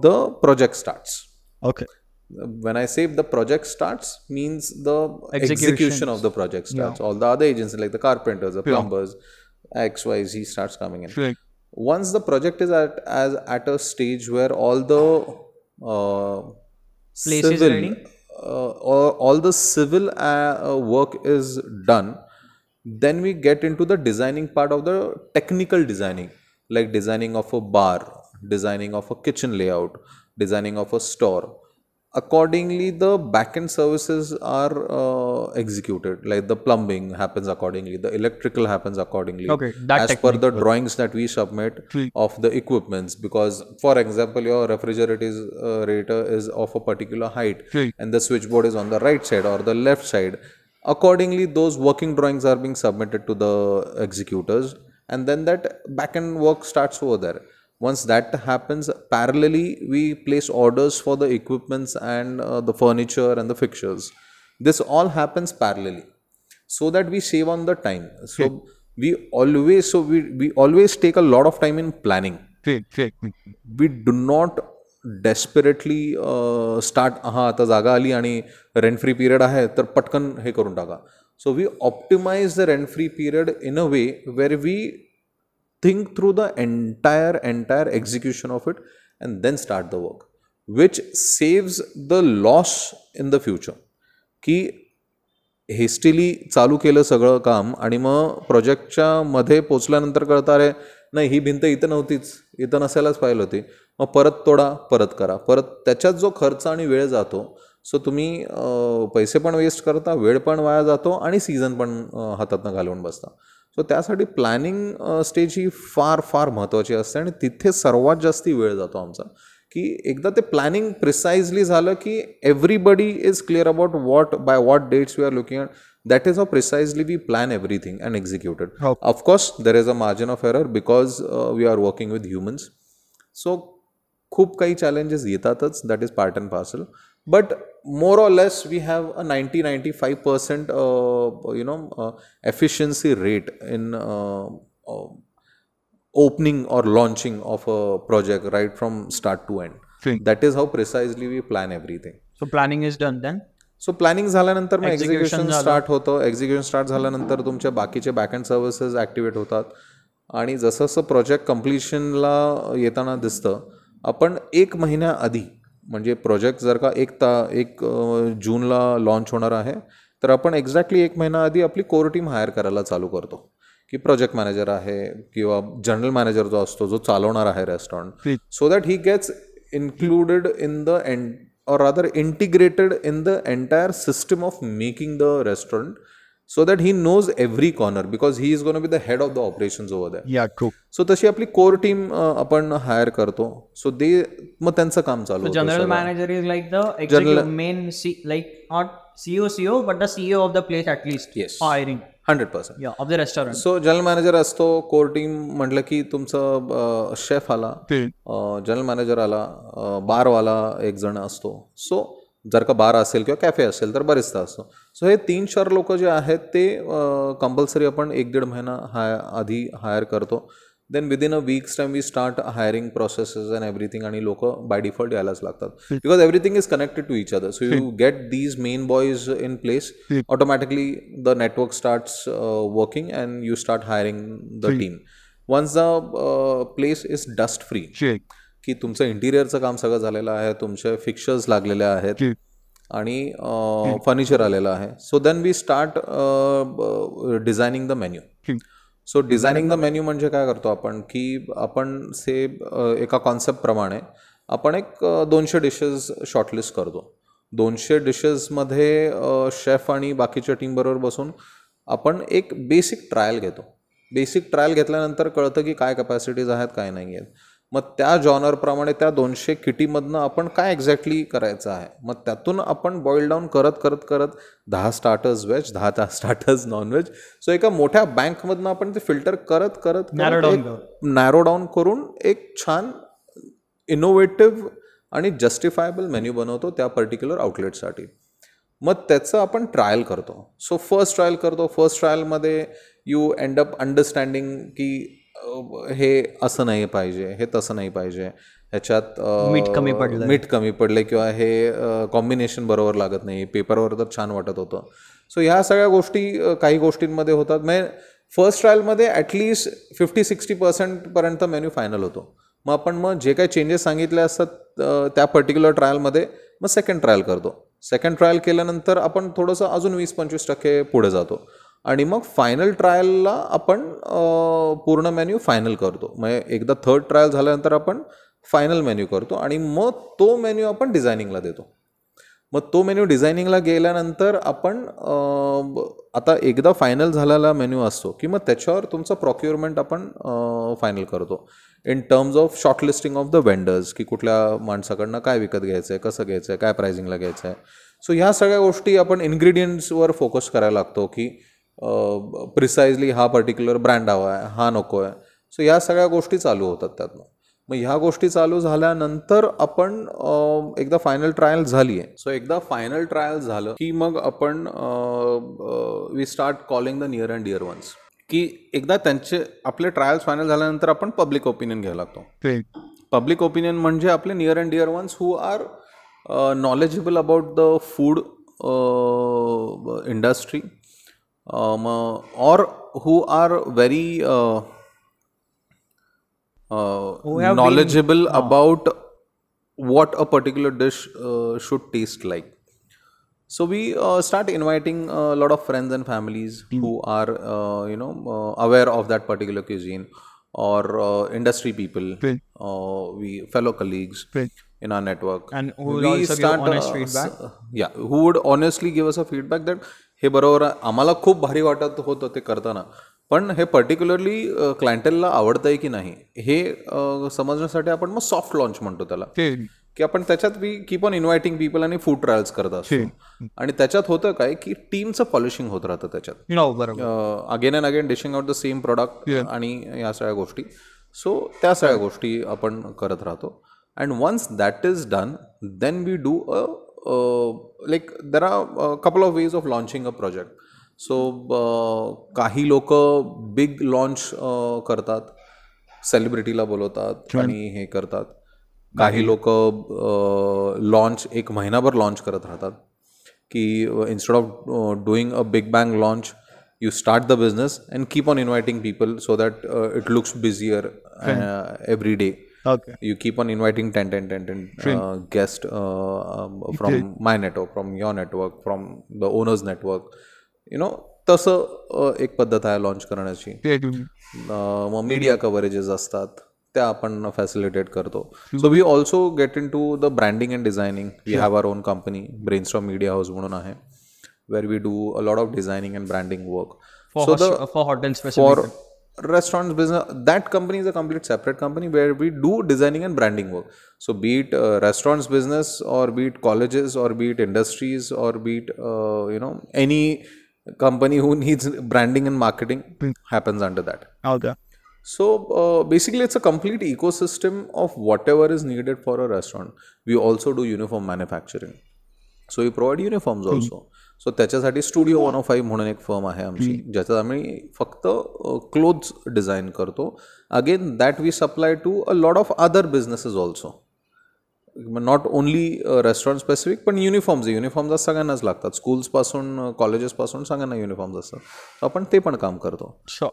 the project starts Okay. when I say the project starts means the execution of the project starts. All the other agencies like the carpenters, the plumbers, X, Y, Z starts coming in. Right. Once the project is at as at a stage where all the uh, Place is civil, all the civil uh, uh, work is done, then we get into the designing part of the technical designing, like designing of a bar, designing of a kitchen layout, designing of a store accordingly the backend services are uh, executed. Like the plumbing happens accordingly the electrical happens accordingly. Okay, as per the drawings that we submit of the equipments because for example your refrigerator is uh, of a particular height Right. and the switchboard is on the right side or the left side. Accordingly those working drawings are being submitted to the executors and then that backend work starts over there once that happens parallelly we place orders for the equipments and uh, the furniture and the fixtures this all happens parallelly so that we save on the time so we always so we, we always take a lot of time in planning Great, great. we do not desperately start हां आता जागा आली आणि rent free period आहे तर पटकन हे करून टाका so we optimise the rent free period in a way where we think through the entire entire execution of it and then start the work which saves the loss in the future की hastily चालू केलं सगळं काम आणि मग प्रोजेक्टच्या मध्ये पोचल्यानंतर कळतं अरे नाही ही भिंत इथं नव्हतीच. इथं नसायलाच पाहिलं होती. मग परत तोडा परत करा. परत त्याच्यात जो खर्च आणि वेळ जातो सो तुम्ही पैसे पण वेस्ट करता वेळ पण वाया जातो आणि सीझन पण हातातनं घालवून बसता. सो त्यासाठी प्लॅनिंग स्टेज ही फार फार महत्त्वाची असते आणि तिथे सर्वात जास्ती वेळ जातो आमचा. की एकदा ते प्लॅनिंग प्रिसाइजली झालं की everybody is clear about what by what dates we are looking at that is a precisely we plan everything and executed of course there is a margin of error because we are working with humans so खूप काही challenges येतातच that is part and parcel but more or less we have a ninety ninety five percent you know efficiency rate in opening or launching of a project right from start to end. Right. That is how precisely we plan everything. So planning is done then. So planning झाल्यानंतर मग Execution execution. Start होतं execution start झाल्यानंतर तुमच्या बाकीचे backend services activate होतात आणि जसं जसं प्रोजेक्ट कम्प्लिशनला येताना दिसतं आपण एक महिन्याआधी म्हणजे प्रोजेक्ट जर का एक ता एक जूनला लॉन्च होणार आहे तर आपण एक्झॅक्टली एक महिना आधी आपली कोर टीम हायर करायला चालू करतो. की प्रोजेक्ट मॅनेजर आहे किंवा जनरल मॅनेजर जो असतो जो चालवणार आहे restaurant so that he gets included in the end or rather integrated in the entire system of making the restaurant so that he knows every corner because he is gonna be the head of the operation over that yeah true so तशी आपली core team आपण higher करतो. सो they मग त्यांचं काम चालू general manager is like the general man see like not CEO CEO but the CEO of the place at least yes hiring hundred percent of the restaurant so general manager असतो core team म्हटलं की तुमचं chef आला general manager आला बारवाला एक जण असतो. सो जर का बार असेल किंवा कॅफे असेल तर बरेचदा असतो. सो हे तीन चार लोक जे आहेत ते कंपल्सरी आपण एक दीड महिना हाय आधी हायर करतो. Then within a weeks time we start hiring processes and everything आणि लोक बाय डिफ़ॉल्ट यायलाच लागतात. Because everything is connected to each other so you get these main boys in place automatically the network starts working and you start hiring the team once the place is dust free की तुमचं इंटिरियरचं काम सगळं झालेलं आहे तुमचे fixtures लागलेले आहेत आणि फर्निचर आलेलं आहे. So then we start designing the menu so designing the menu म्हणजे काय करतो आपण की आपण से एका कॉन्सेप्टप्रमाणे आपण एक दोनशे डिशेस शॉर्टलिस्ट करतो. दोनशे डिशेसमध्ये शेफ आणि बाकीच्या टीमबरोबर बसून आपण एक बेसिक ट्रायल घेतो. बेसिक ट्रायल घेतल्यानंतर कळतं की काय कॅपॅसिटीज आहेत काय नाही आहेत मग त्या जॉनरप्रमाणे त्या दोनशे किटीमधनं आपण काय एक्झॅक्टली करायचं आहे? मग त्यातून आपण बॉईल डाऊन करत करत करत दहा स्टार्टर्स व्हेज दहा दहा स्टार्टर्स नॉनव्हेज सो एका मोठ्या बँकमधनं आपण ते फिल्टर करत करत नॅरो डाऊन करून एक छान इनोव्हेटिव्ह आणि जस्टिफायबल मेन्यू बनवतो त्या पर्टिक्युलर आउटलेटसाठी मग त्याचं आपण ट्रायल करतो. सो फर्स्ट ट्रायल करतो. फर्स्ट ट्रायलमध्ये यू एंड अप अंडरस्टँडिंग की हे असं नाही पाहिजे हे तसं नाही पाहिजे. ह्याच्यात मीठ कमी पडलंय. मीठ कमी पडले किंवा हे कॉम्बिनेशन बरोबर लागत नाही. पेपरवर तर छान वाटत होतं. सो ह्या सगळ्या गोष्टी काही गोष्टींमध्ये होतात. म्हणजे फर्स्ट ट्रायलमध्ये ॲटलिस्ट फिफ्टी सिक्स्टी पर्सेंटपर्यंत मेन्यू फायनल होतो. मग आपण मग जे काही चेंजेस सांगितले असतात त्या पर्टिक्युलर ट्रायलमध्ये मग सेकंड ट्रायल करतो. सेकंड ट्रायल केल्यानंतर आपण थोडंसं अजून वीस पंचवीस टक्के पुढे जातो. आणि मग फायनल ट्रायलला आपण पूर्ण मेन्यू फायनल करतो. म्हणजे एकदा थर्ड ट्रायल झाल्यानंतर आपण फायनल मेन्यू करतो आणि मग तो मेन्यू आपण डिझायनिंगला देतो. मग तो मेन्यू डिझायनिंगला गेल्यानंतर आपण आता एकदा फायनल झालेला मेन्यू असतो की मग त्याच्यावर तुमचं प्रॉक्युरमेंट आपण फायनल करतो. In terms of shortlisting of the vendors की कुठल्या माणसाकडनं काय विकत घ्यायचं आहे कसं घ्यायचं आहे काय प्रायझिंगला घ्यायचं आहे सो ह्या सगळ्या गोष्टी आपण इन्ग्रेडियंट्सवर फोकस करायला लागतो की प्रिसाइजली हा पर्टिक्युलर ब्रँड हवा आहे हा नको आहे. सो ह्या सगळ्या गोष्टी चालू होतात त्यातनं. मग ह्या गोष्टी चालू झाल्यानंतर आपण एकदा फायनल ट्रायल झाली आहे. सो एकदा फायनल ट्रायल झालं की मग आपण we start calling the near and dear ones की एकदा त्यांचे आपले ट्रायल्स फायनल झाल्यानंतर आपण पब्लिक ओपिनियन घ्यायला लागतो. पब्लिक ओपिनियन म्हणजे आपले near and dear ones who are knowledgeable about the food industry um, uh, or who are very uh, uh, knowledgeable been, about what a particular dish should taste like. So we uh, start inviting a lot of friends and families mm. who are, uh, you know, uh, aware of that particular cuisine or industry people, right. we fellow colleagues hmm. in our network. And who we start, honest feedback? yeah, who would honestly give us a feedback that हे बरोबर आहे. आम्हाला खूप भारी वाटत होतं ते करताना. पण हे पर्टिक्युलरली क्लायंटेलला आवडतंय की नाही हे समजण्यासाठी आपण मग सॉफ्ट लॉन्च म्हणतो त्याला. की आपण त्याच्यात we keep on inviting people आणि फूड ट्रायल्स करत असतो. आणि त्याच्यात होतं काय की टीमचं पॉलिशिंग होत राहतं त्याच्यात. Again and again dishing out the same product आणि या सगळ्या गोष्टी. सो त्या सगळ्या गोष्टी आपण करत राहतो. And once that is done then we do a like there are couple of ways of launching a project so काही लोक बिग लॉन्च करतात. सेलिब्रिटीला बोलवतात आणि हे करतात. काही लोक लॉन्च एक महिनाभर लॉन्च करत राहतात. की instead of doing a big bang launch you start the business and keep on inviting people so that it looks busier every day Okay. you keep on inviting 10 10 10 10 uh, guests uh, um, from my network from your network from the owners network. You know तसं uh, एक पद्धत आहे launch करण्याची. Uh, मग media कव्हरेजेस असतात त्या आपण facilitate करतो. So we also get into the branding and designing we have our own company Brainstorm Media House म्हणून आहे where we do a lot of designing and branding work For, सो specific. for restaurants business that company is a complete separate company where we do designing and branding work. So be it uh, restaurants business or be it colleges or be it industries or be it uh, you know any company who (laughs) needs branding and marketing happens under that. Okay. so uh, basically it's a complete ecosystem of whatever is needed for a restaurant. We also do uniform manufacturing. So we provide uniforms also सो त्याच्यासाठी studio one ओ five म्हणून एक firm आहे आमची ज्याच्यात आम्ही फक्त clothes design करतो. Again that we supply to a lot of other businesses also not only restaurant specific पण युनिफॉर्म्स युनिफॉर्म्स सगळ्यांनाच लागतात. स्कूल्सपासून कॉलेजेसपासून सगळ्यांना युनिफॉर्म्स असतात. So आपण ते पण काम करतो. Uh,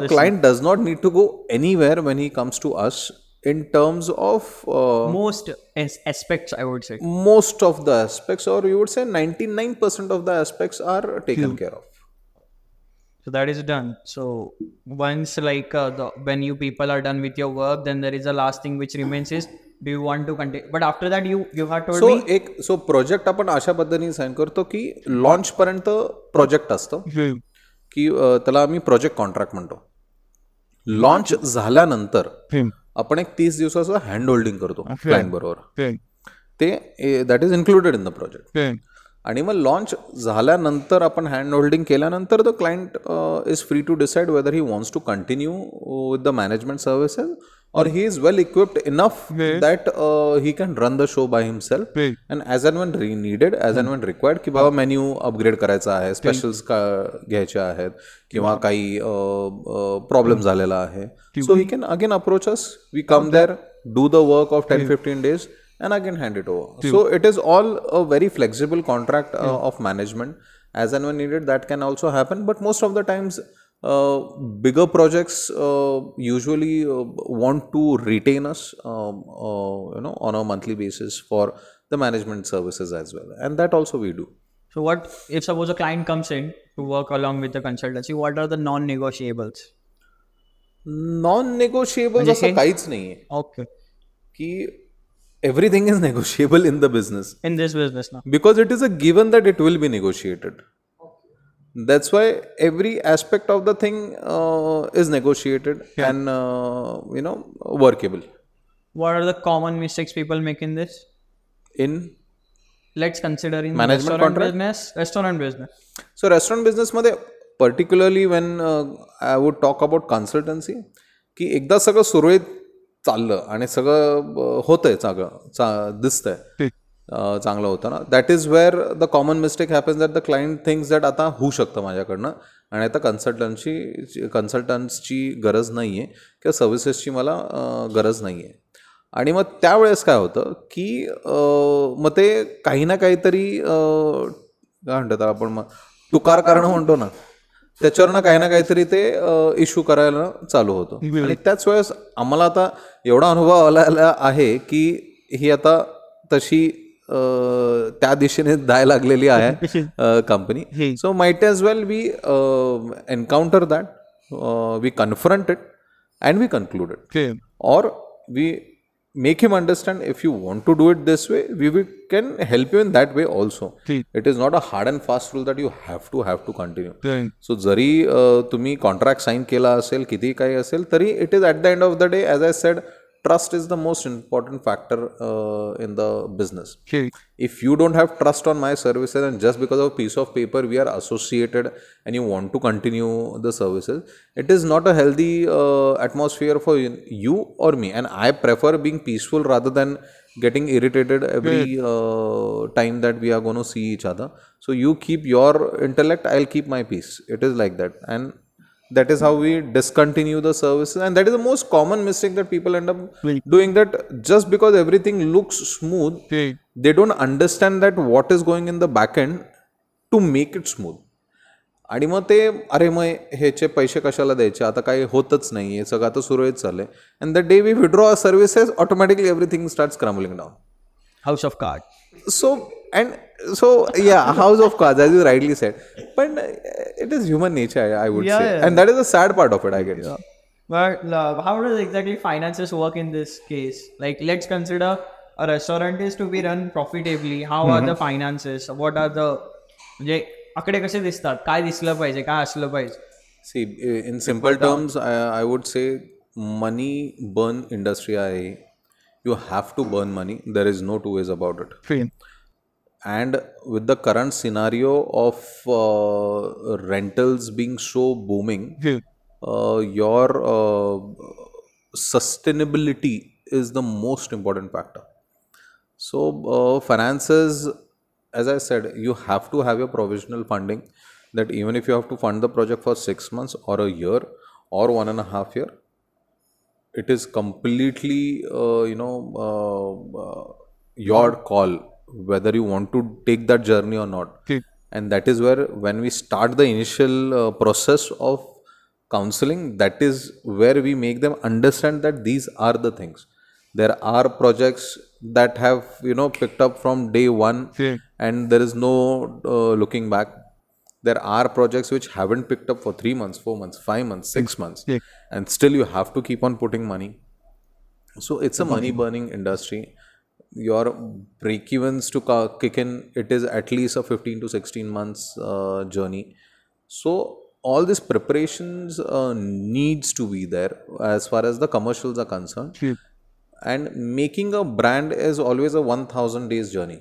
a client does not need to go anywhere when he comes to us. in terms of uh, Most as- aspects, I would say. most of the aspects, or you would say 99% of the aspects are taken care of. So that is done. So once like uh, the when you people are done with your work, then there is a last thing which remains is do you want to continue? But after that, you you have told so me एक so project आपण अशा पद्धतीने sign करतो की launch पर्यंत project असतं hmm, की अ, त्याला आम्ही प्रोजेक्ट कॉन्ट्रॅक्ट म्हणतो लॉन्च झाल्यानंतर hmm, आपण एक तीस दिवसाचं हँड होल्डिंग करतो क्लायंट बरोबर. ते that is included in the project. आणि मग लॉन्च झाल्यानंतर आपण हँड होल्डिंग केल्यानंतर the client is free to decide whether he wants to continue with the management services or he is well equipped enough that he can run the show by himself. And as and when re needed as and when required की बाबा menu upgrade करायचा आहे specials का घ्यायचे आहेत किंवा काही problem झालेला आहे. So he can again approach us we come there do the work of ten fifteen days and again hand it over. So it is all a very flexible contract uh, of management. As and when needed, that can also happen. But most of the times, uh, bigger projects uh, usually uh, want to retain us, um, uh, you know, on a monthly basis for the management services as well, and that also we do. so what if suppose a client comes in to work along with the consultancy? What are the non-negotiables? Non-negotiables असं काहीच नाहीये Okay, की everything is negotiable in the business. in this business now. because it is a given that it will be negotiated that's why every aspect of the thing uh, is negotiated and uh, you know workable What are the common mistakes people make in this? in Let's consider in Management restaurant contract? business, restaurant business. so restaurant business मध्ये particularly when uh, i would talk about consultancy की एकदा सगळं सुरळीत चाललं आणि सगळं होतंय चांगलं चा दिसतंय चांगलं होतं ना that is where the common mistake happens that the client thinks that आता होऊ शकतं माझ्याकडनं आणि आता कन्सल्टन्टची कन्सल्टन्ट्सची गरज नाही आहे किंवा सर्व्हिसेसची मला गरज नाही आहे आणि मग त्यावेळेस काय होतं की मग ते काही ना काहीतरी काय म्हणतात आपण मग तुकार करणं म्हणतो ना. त्याच्यावरनं काही ना काहीतरी ते इश्यू करायला चालू होतं. आणि त्याच वेळेस आम्हाला आता एवढा अनुभव आला आहे की ही आता तशी त्या दिशेने जाय लागलेली आहे company so might as well we encounter that we confront it and we conclude it Okay. or we make him understand if you want to do it this way we will, can help you in that way also ठीक. it is not a hard and fast rule that you have to have to continue Right. सो जरी अ, तुम्ही contract sign केला असेल किती काही असेल तरी it is at the end of the day as I said trust is the most important factor uh, in the business. Okay. if you don't have trust on my services and just because of a piece of paper we are associated and you want to continue the services it is not a healthy uh, atmosphere for you or me. And i prefer being peaceful rather than getting irritated every uh, time that we are going to see each other. So you keep your intellect i'll keep my peace. It is like that. And that is how we discontinue the services and that is the most common mistake that people end up doing that just because everything looks smooth Okay. they don't understand that what is going in the back end to make it smooth आणि मग ते अरे मग ह्याचे पैसे कशाला द्यायचे आता काही होतच नाही आहे सगळं आता सुरळीत चाललंय and the day we withdraw services automatically everything start crumbling down House of cards. so and so yeah house of cards as you rightly said but uh, it is human nature i, I would Yeah, say yeah. and that is the sad part of it i guess But uh, how does exactly finances work in this case? Like, let's consider a restaurant is to be run profitably. How are the finances? What are the म्हणजे आकडे कसे दिसतात काय दिसलं पाहिजे काय असलं पाहिजे See, i- in simple terms, I, I would say money burn industry आहे. You have to burn money. There is no two ways about it. and with the current scenario of uh, rentals being so booming uh, your uh, sustainability is the most important factor. So uh, finances as i said you have to have your provisional funding that even if you have to fund the project for 6 months or a year or one and a half year it is completely uh, you know uh, uh, your call whether you want to take that journey or not. And that is where when we start the initial uh, process of counseling that is where we make them understand that these are the things. There are projects that have you know picked up from day one and there is no uh, looking back. There are projects which haven't picked up for 3 months 4 months 5 months 6 months. And still you have to keep on putting money. So it's a money. burning industry your break evens to kick in it is at least a 15 to 16 months uh, journey. So all these preparations uh, needs to be there as far as the commercials are concerned. And making a brand is always a 1000 days journey.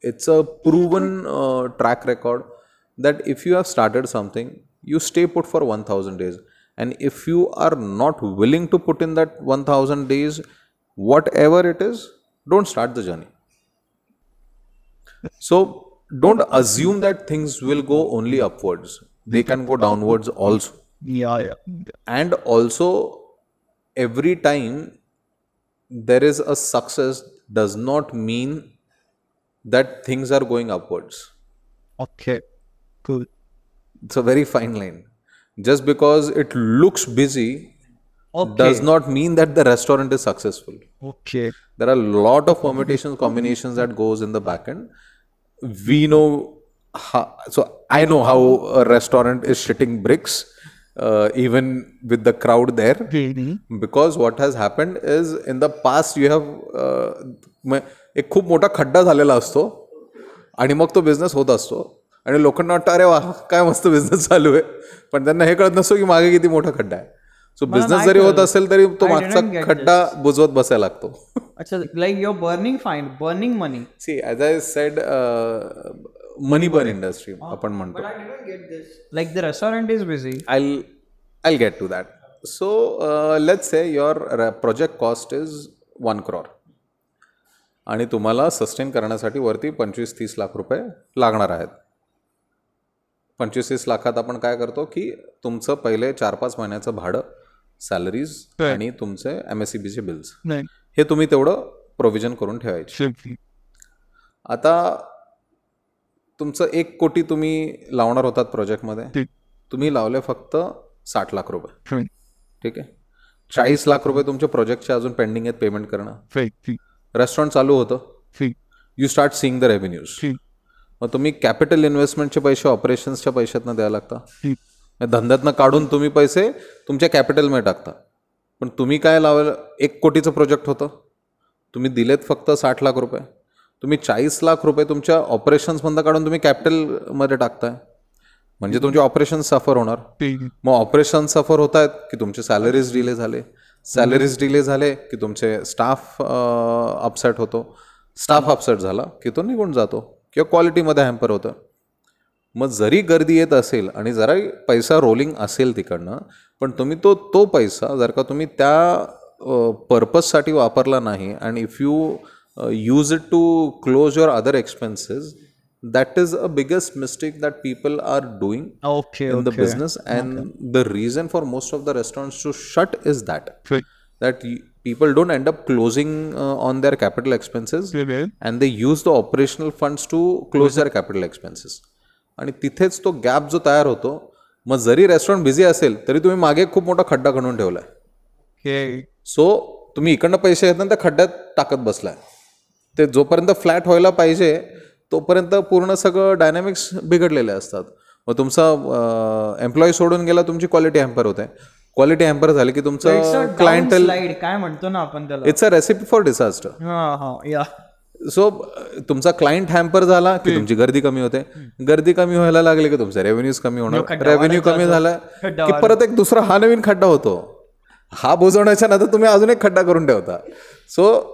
It's a proven uh, track record that if you have started something you stay put for 1000 days. And if you are not willing to put in that 1000 days whatever it is don't start the journey so don't assume that things will go only upwards they can go downwards also Yeah, yeah. and also every time there is a success does not mean that things are going upwards Okay. Cool. it's a very fine line just because it looks busy Okay. does not mean that the restaurant is successful Okay. there are a lot of permutations combinations that goes in the back end we know how, so i know how a restaurant is shitting bricks uh, even with the crowd there Really? because what has happened is in the past you have uh, म- एक खूप मोठा खड्डा झालेला असतो आणि मग तो business होत असतो आणि लोकांना वाटतं अरे वा काय मस्त बिझनेस चालू आहे पण त्यांना हे कळत नसतो की मागे किती मोठा खड्डा आहे सो बिझनेस जरी होत असेल तरी तो मागचा खड्डा बुजवत बसायला लागतो. अच्छा like your burning fine burning money see as I said money burn industry आपण म्हणतो. Like the restaurant is busy I I get to that so let's say your project cost is one crore आणि तुम्हाला sustain करण्यासाठी वरती पंचवीस तीस लाख रुपये लागणार आहेत. पंचवीस तीस लाखात आपण काय करतो की तुमचं पहिले चार पाच महिन्याचं भाडं सॅलरीज आणि तुमचे एम एस सी बीचे बिल्स. हे तुम्ही तेवढं प्रोव्हिजन करून ठेवायचे. आता तुमचं एक कोटी तुम्ही लावणार होतात प्रोजेक्टमध्ये तुम्ही लावले फक्त साठ लाख रुपये. ठीक आहे? चाळीस लाख रुपये तुमच्या प्रोजेक्टचे अजून पेंडिंग आहेत पेमेंट करणं. रेस्टॉरंट चालू होतं. You start seeing the revenues मग तुम्ही कॅपिटल इन्व्हेस्टमेंटचे पैसे ऑपरेशन्सच्या पैशातनं द्यायला लागता. धंद्यातनं काढून तुम्ही पैसे तुमच्या कॅपिटलमध्ये टाकता. पण तुम्ही काय लावलं? एक कोटीचं प्रोजेक्ट होतं. तुम्ही दिलेत फक्त साठ लाख रुपये. तुम्ही चाळीस लाख रुपये तुमच्या ऑपरेशन्समधनं काढून तुम्ही कॅपिटलमध्ये टाकताय. म्हणजे तुमचे ऑपरेशन सफर होणार. मग ऑपरेशन सफर होत आहेत की तुमचे सॅलरीज डिले झाले. सॅलरीज डिले झाले की तुमचे स्टाफ अपसेट होतो. स्टाफ अपसेट झाला की तो निघून जातो. किंवा क्वालिटीमध्ये हॅम्पर होतं. मग जरी गर्दी येत असेल आणि जरा पैसा रोलिंग असेल तिकडनं पण तुम्ही तो तो पैसा जर का तुम्ही त्या पर्पजसाठी वापरला नाही आणि if you use it to close your other expenses that is a biggest mistake that people are doing Okay. in the business and the reason for most of the restaurants to shut is that that y- people don't end up closing uh, on their capital expenses and they use the operational funds to close their capital expenses आणि तिथेच तो gap जो तयार होतो मग जरी restaurant busy असेल तरी तुम्ही मागे खूप मोठा खड्डा खणून ठेवलाय. Okay. सो तुम्ही इकडनं पैसे घेत त्या खड्ड्यात टाकत बसलाय. ते जोपर्यंत फ्लॅट व्हायला पाहिजे तोपर्यंत पूर्ण सगळं डायनॅमिक्स बिघडलेले असतात. मग तुमचा एम्प्लॉई सोडून गेला तुमची क्वालिटी हॅम्पर होते. क्वालिटी हॅम्पर झाली की तुमचं क्लायंटल slide. काय म्हणतो ना आपण त्याला? It's a recipe for disaster हा हा या. सो तुमचा क्लायंट हॅम्पर झाला की तुमची गर्दी कमी होते. गर्दी कमी व्हायला लागली की तुमचे रेव्हेन्यूज कमी होणार. रेव्हेन्यू कमी. झाला की परत एक दुसरा हा नवीन खड्डा होतो. हा बुजवण्याच्या नंतर तुम्ही अजून एक खड्डा करून ठेवता. So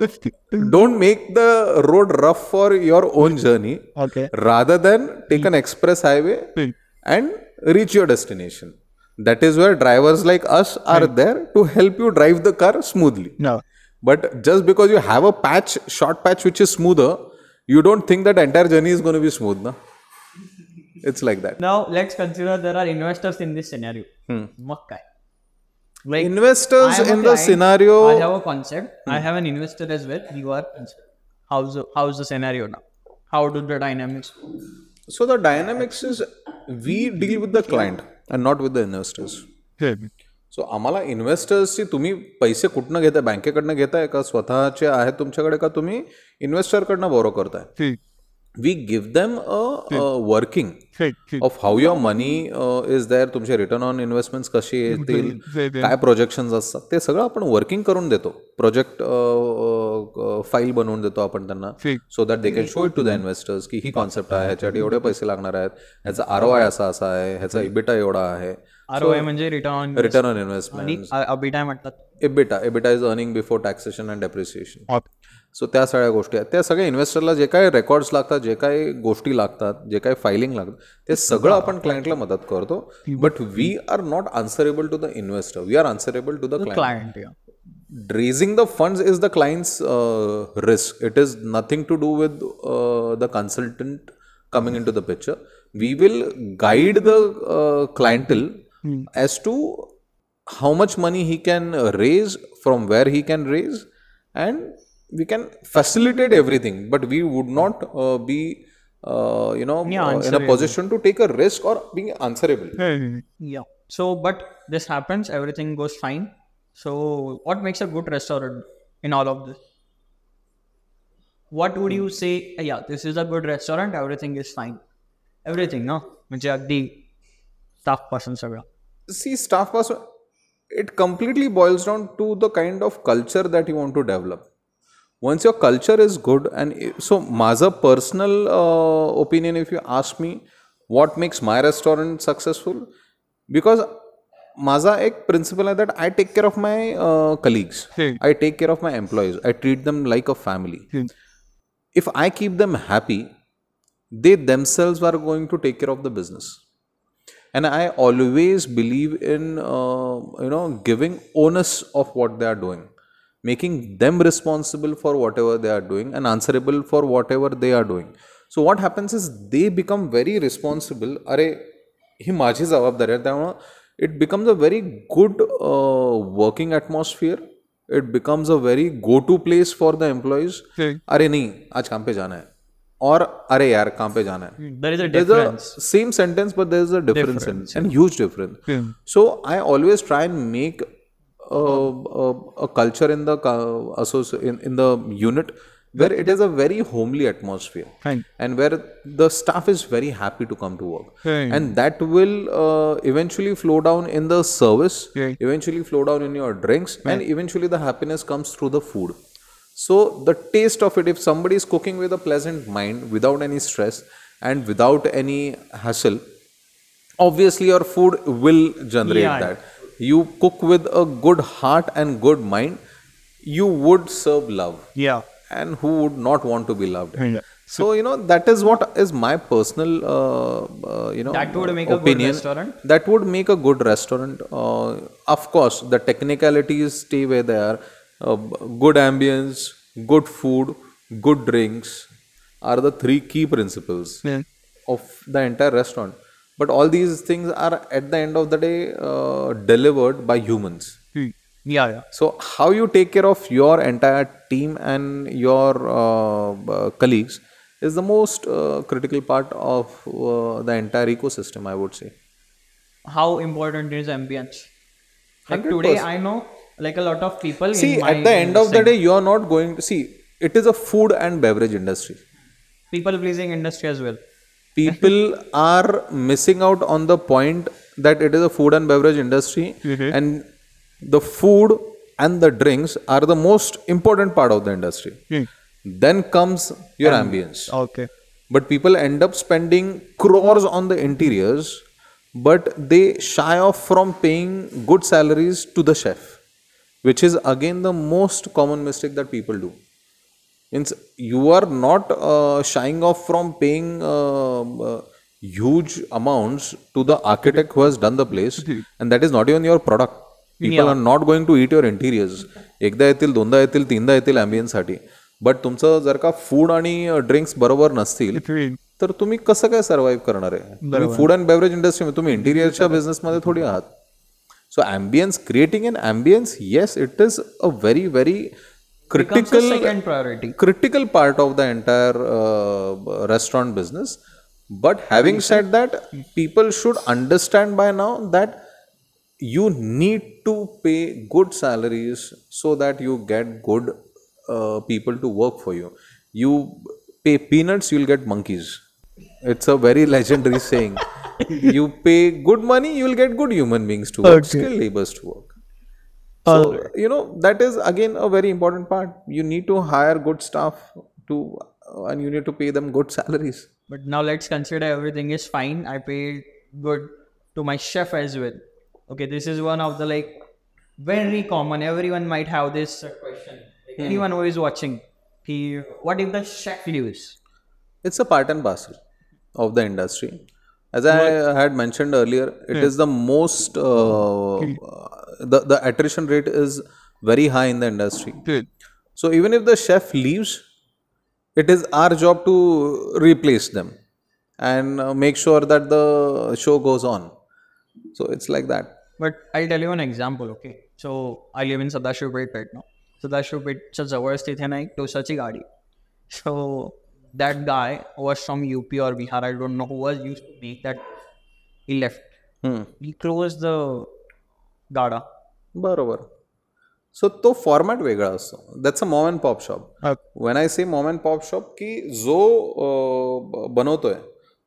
don't make the road rough for your own journey than take an express highway and reach your destination. That is where drivers like us are there to help you drive the car smoothly. No. But just because you have a patch, short patch which is smoother, you don't think that entire journey is going to be smooth, na? It's like that. Now let's consider there are investors in this scenario. Hmm. Makkai. Like investors in the scenario. I have a concept. Hmm. I have an investor as well. You are how's the, how's the scenario now? How do the dynamics? So the dynamics is we deal with the client and not with the investors. Okay. So आम्हाला इन्व्हेस्टर्सची तुम्ही पैसे कुठनं घेताय? बँकेकडनं घेताय का? स्वतःचे आहेत तुमच्याकडे का तुम्ही? इन्व्हेस्टरकडनं बोरो करताय. We give them a working of how your money is there तुमचे रिटर्न ऑन इन्व्हेस्टमेंट्स कशी येतील काय प्रोजेक्शन असतात ते सगळं आपण वर्किंग करून देतो. प्रोजेक्ट फाईल बनवून देतो आपण त्यांना. So that they can show it to the investors की ही कॉन्सेप्ट आहे ह्याच्यासाठी एवढे पैसे लागणार आहेत ह्याचा आर आय असा असा आहे ह्याचा इबिटा एवढा आहे. आर म्हणजे return on return on investment म्हणतात EBITDA EBITDA is earning before taxation and depreciation so त्या सगळ्या गोष्टी आहेत. त्या सगळ्या इन्व्हेस्टरला जे काही रेकॉर्ड्स लागतात जे काही गोष्टी लागतात जे काही फायलिंग लागतात ते सगळं आपण क्लायंटला मदत करतो. But we are not answerable to the investor we are answerable to the client client raising the funds is the client's uh, risk. It is nothing to do with uh, the consultant coming into the picture. We will guide the uh, clientele as to how much money he can uh, raise, from where he can raise, and we can facilitate everything. But we would not uh, be, uh, you know, uh, in a position to take a risk or being answerable. Yeah. So, but this happens, everything goes fine. So, what makes a good restaurant in all of this? What would you say? "Uh, Yeah, this is a good restaurant, everything is fine. Everything, no? म्हणजे अगदी staff पासून सगळं. see staff person it completely boils down to the kind of culture that you want to develop once your culture is good and i- so माझं personal uh, opinion if you ask me what makes my restaurant successful because माझा एक principle आहे that I take care of my colleagues I take care of my employees I treat them like a family if I keep them happy, they themselves are going to take care of the business. And I always believe in uh, you know giving onus of what they are doing, making them responsible for whatever they are doing and answerable for whatever they are doing. So what happens is they become very responsible. अरे ही माझी जबाबदारी आहे त्यामुळं it becomes a very good working atmosphere it becomes a very go to place for the employees अरे नहीं आज काम पे जाना है और अरे यार कहाँ पे जाना है? Same sentence but there is a difference in and huge difference so I always try and make culture in the in the unit where it is a very homely atmosphere and where the staff is very happy to come to work and that will eventually flow down in the service eventually flow down in your drinks and eventually the comes through the food so the taste of it if somebody is cooking with a pleasant mind without any stress and without any hassle obviously your food will generate Yeah. that you cook with a good heart and good mind you would serve love Yeah. and who would not want to be loved Yeah. so you know that is what is my personal uh, uh, you know That would make a good opinion restaurant? that would make a good restaurant uh, of course the technicalities stay where they are uh, good ambience good food good drinks are the three key principles Yeah. of the entire restaurant but all these things are at the end of the day uh, delivered by humans Yeah, yeah. so how you take care of your entire team and your uh, uh, colleagues is the most uh, critical part of uh, the entire ecosystem i would say How important is ambience? Like 100%. today, I know like a lot of people. see in my at the end of the day you are not going to see it is a food and beverage industry people pleasing industry as well. people (laughs) are missing out on the point that it is a food and beverage industry mm-hmm. and the food and the drinks are the most important part of the industry hmm. then comes your ambience Okay. but people end up spending crores on the interiors but they shy off from paying good salaries to the chef which is again the most common mistake that people do means you are not uh, shying off from paying uh, uh, huge amounts to the architect who has done the place and that is not even your product people are not going to eat your interiors एकदा येतील दोनदा येतील तीनदा येतील ॲम्बियन्ससाठी but तुमचं जर का food आणि ड्रिंक्स बरोबर नसतील तर तुम्ही कसं काय सर्व्हाइव्ह करणार आहे फूड अँड बेवरेज इंडस्ट्री तुम्ही इंटिरियरच्या बिझनेसमध्ये थोडी आहात So ambience, creating an ambience, yes, it is a very, very critical second priority. critical part of the entire uh, restaurant business. But having said that people should understand by now that you need to pay good salaries so that you get good uh, people to work for you. You pay peanuts you'll get monkeys. It's a very (laughs) legendary saying. (laughs) you pay good money you'll get good human beings to work skilled laborers to work so you know that is again a very important part you need to hire good staff to uh, and you need to pay them good salaries But now let's consider everything is fine. I paid good to my chef as well. Okay, this is one of the like very common. Everyone might have this uh, question. Like, Anyone who is watching, he what if the chef leaves? it's a part and parcel of the industry as i had mentioned earlier it is the most uh, the, the attrition rate is very high in the industry so even if the chef leaves it is our job to replace them and uh, make sure that the show goes on so it's like that But I'll tell you an example, okay? So I live in Sadashivpet right now. Sadashivpetच्या जवळच तिथे ना एक टोसाची गाडी सो Guy was from U P or Bihar I don't know who was used to make that he left Hmm. He close the गाडा बरोबर. So तो format वेगळा असतो. That's a mom and pop shop when I say mom and pop shop की जो बनवतोय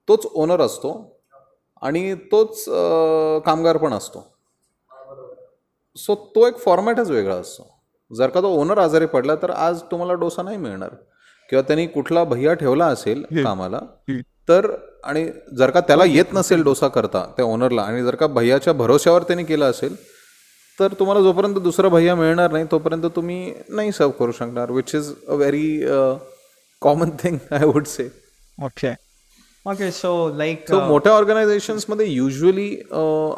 तोच owner असतो आणि तोच कामगार पण असतो. सो तो एक फॉर्मॅटच वेगळा असतो. जर का तो ओनर आजारी पडला तर आज तुम्हाला डोसा नाही मिळणार. किंवा त्यांनी कुठला भैया ठेवला असेल कामाला तर आणि जर का त्याला येत नसेल डोसा करता त्या ओनरला आणि जर का भैयाच्या भरोश्यावर त्यांनी केलं असेल तर तुम्हाला जोपर्यंत दुसरा भैया मिळणार नाही तोपर्यंत तुम्ही नाही सर्व करू शकणार which is a very common thing I would say Okay. Okay so like so मोठ्या ऑर्गनायझेशन्समध्ये युजली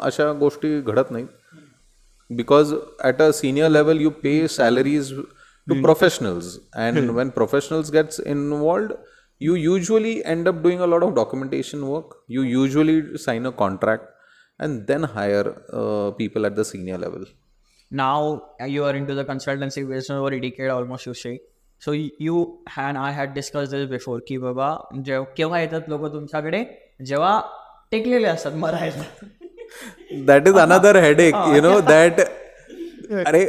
अशा गोष्टी घडत नाहीत. Because at a senior level you pay salaries to professionals and when professionals gets involved you usually end up doing a lot of documentation work you usually sign a contract and then hire uh, people at the senior level now you are into the consultancy business over a decade almost you say so you and i had discussed this before की बाबा जेव्हा केव्हा येतात लोक तुमच्याकडे जेव्हा टेकलेले असतात मरायला that is another headache you know that are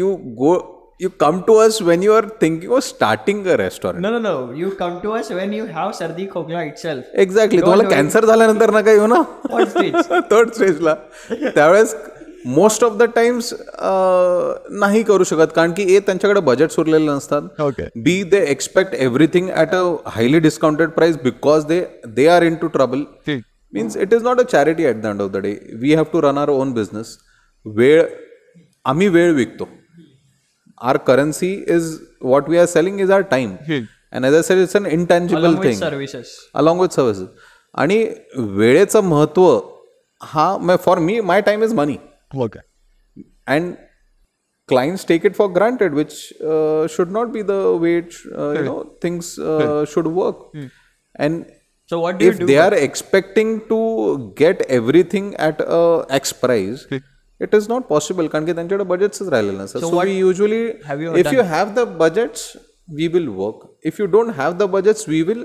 you go you come to us when you are thinking of starting a restaurant. No no no. You come to us when you have सर्दी खोकला itself. Exactly तुम्हाला cancer झाल्यानंतर ना काय येऊ ना? Third stage. (laughs) Third स्टेजला त्यावेळेस मोस्ट ऑफ द टाइम्स नाही करू शकत. कारण की ए त्यांच्याकडे बजेट उरलेले नसतात. Okay. Be they expect everything at a highly discounted price because they they are into trouble. Means it is not a charity at the end of the day we have to run our own business वेळ आम्ही वेळ विकतो. Are currency is what we are selling is are time and as I said it's on इनटॅन्जिबल along with thing services along with services आणि वेळेचं महत्त्व हा for me my time is money Okay. And clients take it for granted which uh, should not be the way it, sh- uh, you know things uh, should work and so what do you if do they are expecting to get everything at a x price it is not possible कारण की त्यांच्याकडे बजेट्सच राहिलेले नसतात so we usually have you if you have the budgets we will work if you don't have the budgets we will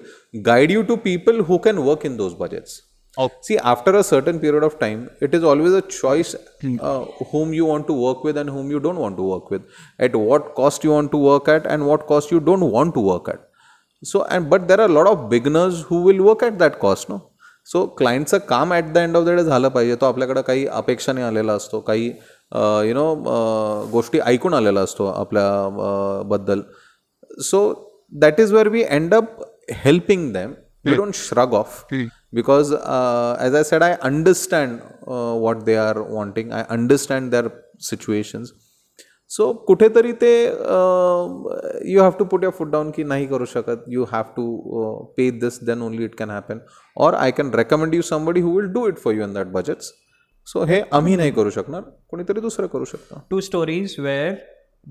guide you to people who can work in those budgets Okay. See, after a certain period of time, it is always a choice uh, whom you want to work with and whom you don't want to work with, at what cost you want to work at and what cost you don't want to work at. So, and but there are a lot of beginners who will work at that cost, no? So क्लायंटचं काम at the end of the day झालं पाहिजे. तो आपल्याकडे काही अपेक्षाने आलेला असतो. काही you know गोष्टी ऐकून आलेला असतो आपल्या बद्दल. So that is where we end up helping them we don't shrug off as i said i understand uh, what they are wanting. I understand their situations. So कुठेतरी ते you have to put your foot down की नाही करू शकत. You have to pay this then only it can happen or I can recommend you somebody who will do it for you in that budgets so हे आम्ही नाही करू शकणार. कोणीतरी दुसरं करू शकतं. Two stories where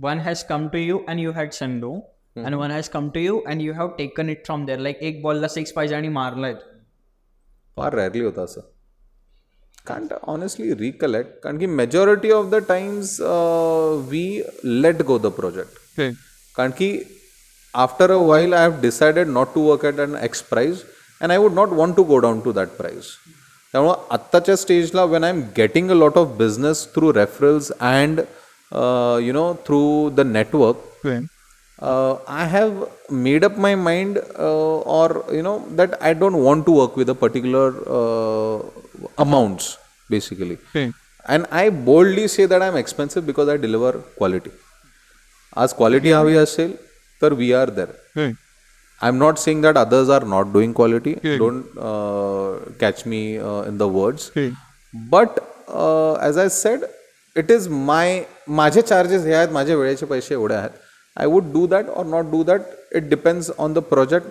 one has come to you and you had Sando, and one has come to you and you have taken it from there. Like एक बॉलला सिक्स पाहिजे आणि मारलाय. फार रेअरली होतं असं. कांट ऑनेस्टली रिकलेक्ट कारण की majority of the times we let go the project कारण की after a वाईल I have decided not to work at an x prize and I would not want to go down to that prize त्यामुळं आत्ताच्या स्टेजला when I am getting a lot of business through referrals and you know through the network uh, I have made up my mind, uh, or you know, that I don't want to work with a particular uh, amounts, basically. And I boldly say that I'm expensive because I deliver quality. As quality हवी असेल तर we are there. I'm not saying that others are not doing quality. Don't uh, catch me uh, in the words. But uh, as I said, it is my माझे charges हे आहेत माझे वेळेचे पैसे एवढे आहेत I would do that or not do that it depends on the project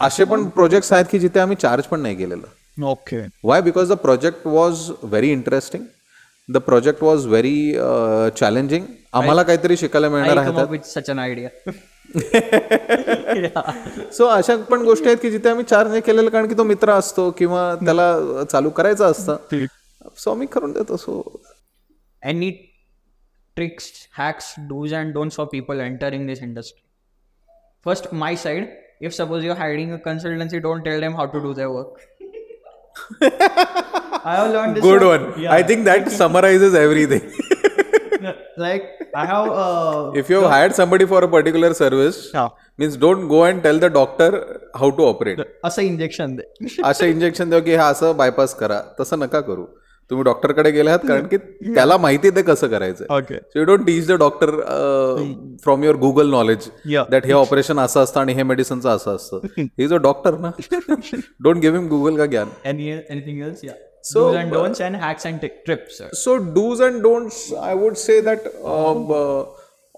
असे पण प्रोजेक्ट्स आहेत की जिथे आम्ही चार्ज पण नाही केलेलं. Okay why because the project was very interesting the project was very challenging आम्हाला काहीतरी शिकायला मिळणार आहे such an idea. (laughs) सो अशा पण गोष्टी आहेत की जिथे आम्ही चार्ज नाही केलेलं कारण की तो मित्र असतो किंवा त्याला चालू करायचं असतं. सो आम्ही करून देतो. सो Any tricks, hacks, do's and don'ts for people entering this industry? First, my side. If suppose you're hiring a consultancy, don't tell them how to do their work. (laughs) I have learned this. Good from- one I think that (laughs) summarises everything like I have uh, If you have hired somebody for a particular service, Yeah. means don't go and tell the doctor how to operate. असं injection दे असं injection देऊ की हा असं bypass करा तसं नका करू तुम्ही डॉक्टरकडे गेले आहात कारण की (laughs) त्याला माहिती आहे ते कसं करायचं okay so you don't teach the doctor from your Google knowledge Yeah. That हे ऑपरेशन असं असतं आणि हे मेडिसिनचं असं असतं ही जो डॉक्टर ना डोंट गिव्ह हिम गुगल का ज्ञान Any anything else? Yeah. So, do's and don'ts and hacks and t- trips. Sir. So do's and don'ts, I would say that um, uh,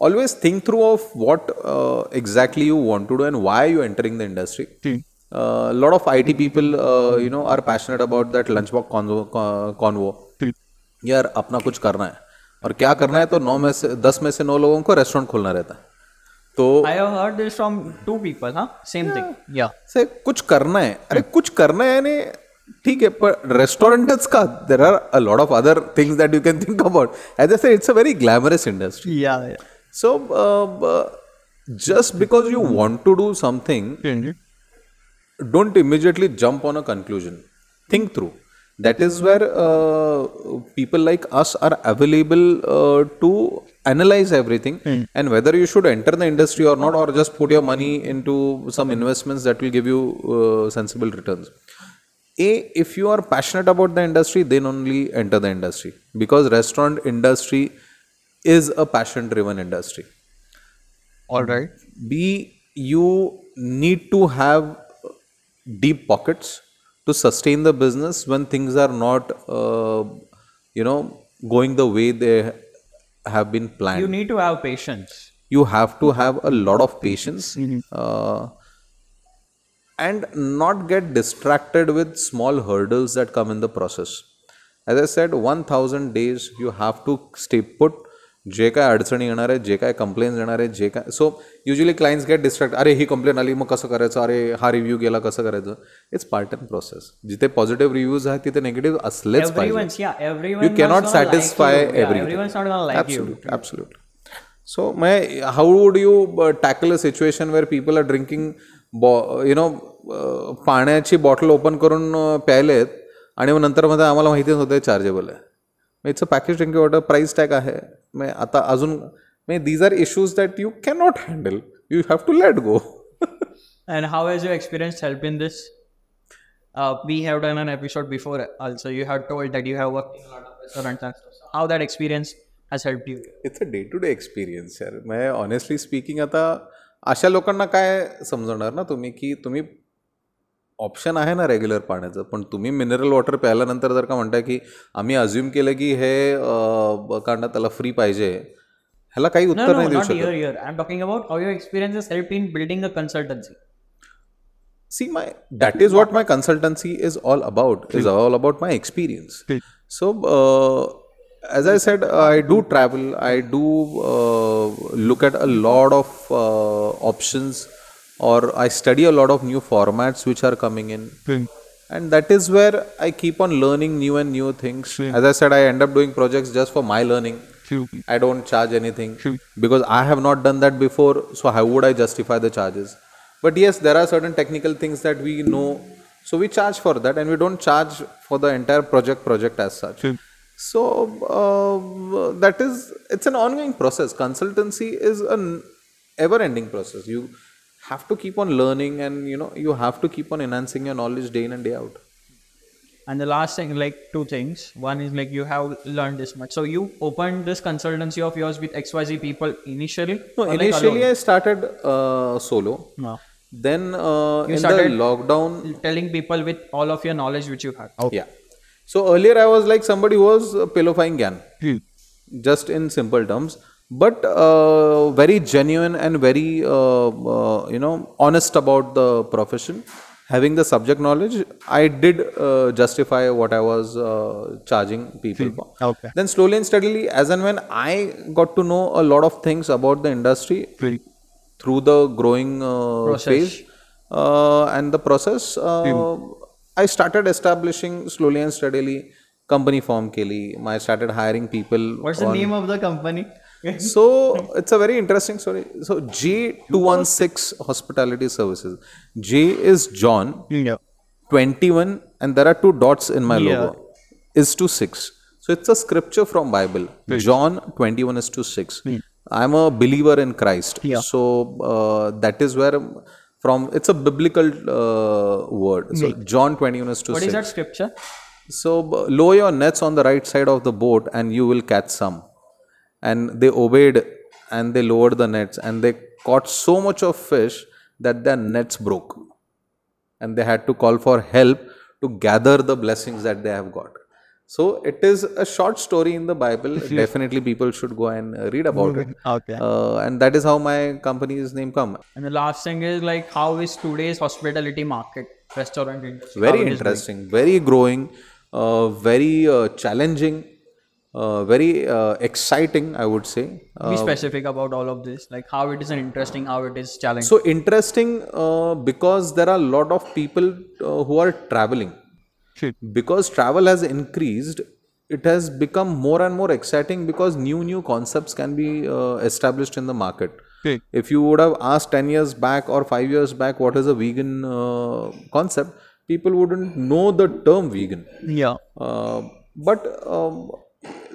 always think through of what uh, exactly you want to do and why you entering the industry. A lot of IT people, uh, you know, are passionate about that lunchbox convo. con- convo. यार अपना कुछ करना है और क्या करना है तो नौ में से दस में से नौ लोगों को रेस्टोरेंट खोलना रहता है तो I have heard this from two people, huh? Same thing. Yeah. से कुछ करना है अरे कुछ करना है यानी ठीक है पर रेस्टोरेंटच का there are a lot of other things that you can think about as a say it's a very glamorous industry yeah yeah so just because you want to do something don't immediately jump on a conclusion. Think through. That is where uh, people like us are available uh, to analyze everything mm. and whether you should enter the industry or not, or just put your money into some investments that will give you uh, sensible returns. A, if you are passionate about the industry, then only enter the industry because restaurant industry is a passion-driven industry. All right. B, you need to have deep pockets to sustain the business when things are not, uh, you know, going the way they have been planned. You need to have patience. you have to have a lot of patience uh, and not get distracted with small hurdles that come in the process. As I said, 1000 days you have to stay put. जे काय अडचणी येणार आहेत जे काय complaints येणार आहेत जे काय so usually clients get distract अरे ही कंप्लेंट आली मग कसं करायचं? अरे हा रिव्ह्यू गेला कसं करायचं? इट्स पार्ट अँड प्रोसेस जिथे पॉझिटिव्ह रिव्ह्यूज आहेत तिथे निगेटिव्ह असलेच पाहिजे. You cannot satisfy every so mug how would you tackle a situation where people are drinking बॉ यु नो पाण्याची बॉटल ओपन करून uh, प्यायलेत आणि मग नंतर मध्ये आम्हाला माहितीच होतं चार्जेबल आहे. It's a package drinking water price tag आहे मग आता अजून may these are issues that you can not handle you have to let go And how has your experience helped in this? Uh, we have done an episode before also. You have told that you have worked in a lot of restaurants and stuff. So how that experience has helped you? It's a day to day experience यार म्हणजे honestly speaking आता अशा लोकांना काय समजवणार ना तुम्ही की तुम्ही ऑप्शन आहे ना रेग्युलर पाण्याचं पण तुम्ही मिनरल वॉटर प्यायल्यानंतर जर का म्हणताय की आम्ही अज्युम केलं की हे अं, कारण त्याला फ्री पाहिजे ह्याला काही उत्तर नाही देऊ शकत. I'm talking about how your experience has helped in building a consultancy. see my that is what my consultancy is all about is all about my experience so uh, as i said i do travel i do uh, look at a lot of uh, options or i study a lot of new formats which are coming in and that is where i keep on learning new and new things as i said i end up doing projects just for my learning I don't charge anything because I have not done that before. So how would I justify the charges? But yes, there are certain technical things that we know, so we charge for that, and we don't charge for the entire project project as such. So uh, that is it's an ongoing process. Consultancy is an ever-ending process. You have to keep on learning, and you know you have to keep on enhancing your knowledge day in and day out. And the last thing, like two things. One is like you have learned this much. So you opened this consultancy of yours with XYZ people initially? No, or like initially? I started uh, solo. No. Then uh, in started- the lockdown, Telling people with all of your knowledge which you had. yeah. So earlier I was like somebody who was uh, pillowfying Gyan, just in simple terms, but uh, very genuine and very uh, uh, you know honest about the profession. Having the subject knowledge, I did uh, justify what I was uh, charging people for. Okay. Then slowly and steadily, as and when I got to know a lot of things about the industry, through the growing uh, phase uh, and the process, uh, I started establishing slowly and steadily company form ke liye. I started hiring people. What's the name of the company? (laughs) So it's a very interesting story. So J216 Hospitality Services. J is John, Yeah. 21 and there are two dots in my Yeah. logo is to 6 so it's a scripture from bible john 21 is to 6 i'm a believer in christ Yeah. so uh, that is where from it's a biblical uh, word so john 21 is to What 6 is that scripture? so lower your nets on the right side of the boat and you will catch some and they obeyed and they lowered the nets and they caught so much of fish that their nets broke. And they had to call for help to gather the blessings that they have got. So it is a short story in the bible. (laughs) Definitely people should go and uh, read about it. Okay. uh, and that is how my company's name come. And the last thing is like how is today's hospitality market, restaurant industry? very how it is interesting very growing uh, very uh, challenging uh, very uh, exciting i would say going? Be specific about all of this, like how it is an interesting, how it is challenging. so interesting uh, because there are a lot of people uh, who are traveling because travel has increased it has become more and more exciting because new new concepts can be uh, established in the market Okay. if you would have asked 10 years back or 5 years back what is a vegan uh, concept people wouldn't know the term vegan Yeah. uh, but um,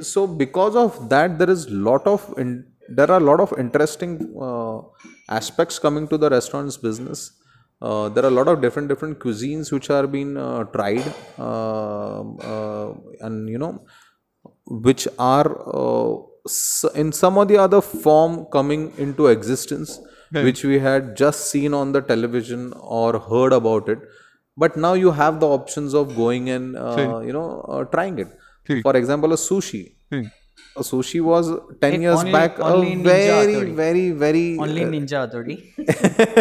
so because of that there is lot of in, there are a lot of interesting uh, aspects coming to the restaurants business. Uh, there are a lot of different different cuisines which are being uh, tried uh, uh, and you know which are uh, in some or the other form coming into existence which we had just seen on the television or heard about it. But now you have the options of going and uh, you know uh, trying it Hmm. for example a sushi hmm. a sushi was 10 It years only- back a only Ninja very Hattori. very very Only uh, Ninja Hattori.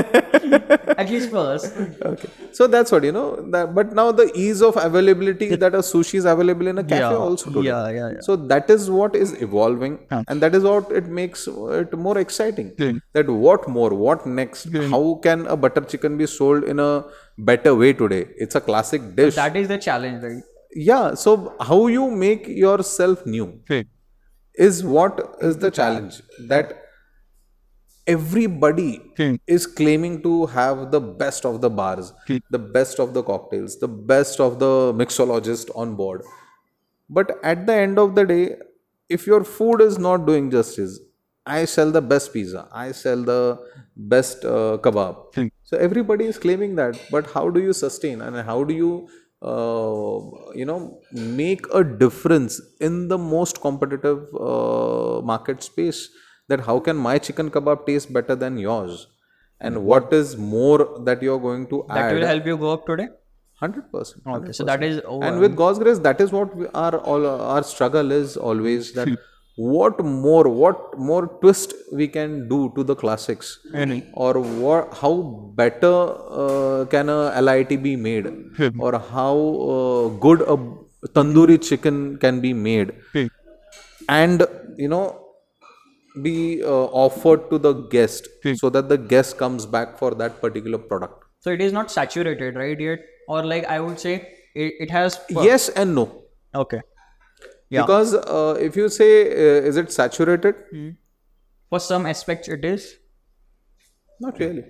(laughs) At least for us. okay so that's what you know that but now the ease of availability that a sushi is available in a cafe Yeah, also today. yeah, yeah, yeah. so that is what is evolving and that is what it makes it more exciting Yeah. that what more what next how can a butter chicken be sold in a better way today it's a classic dish That is the challenge, right? Yeah so how you make yourself new Okay. is what is the challenge that everybody Okay. is claiming to have the best of the bars Okay. the best of the cocktails the best of the mixologist on board but at the end of the day if your food is not doing justice i sell the best pizza i sell the best uh, kebab so everybody is claiming that but how do you sustain and how do you uh, you know make a difference in the most competitive uh, market space that how can my chicken kebab taste better than yours and what is more that you're going to add? That will help you go up today. 100% Okay, so that is over. and with God's grace, that is what we, our all our struggle is always that (laughs) what more what more twist we can do to the classics Any. or what how better uh, can a lit be made or how uh, good a tandoori chicken can be made Okay. and you know be uh, offered to the guest Hmm. so that the guest comes back for that particular product So it is not saturated, right? Yet, or like I would say, it, it has. yes and no Okay. Yeah. because uh, if you say uh, is it saturated For some aspects, it is. not really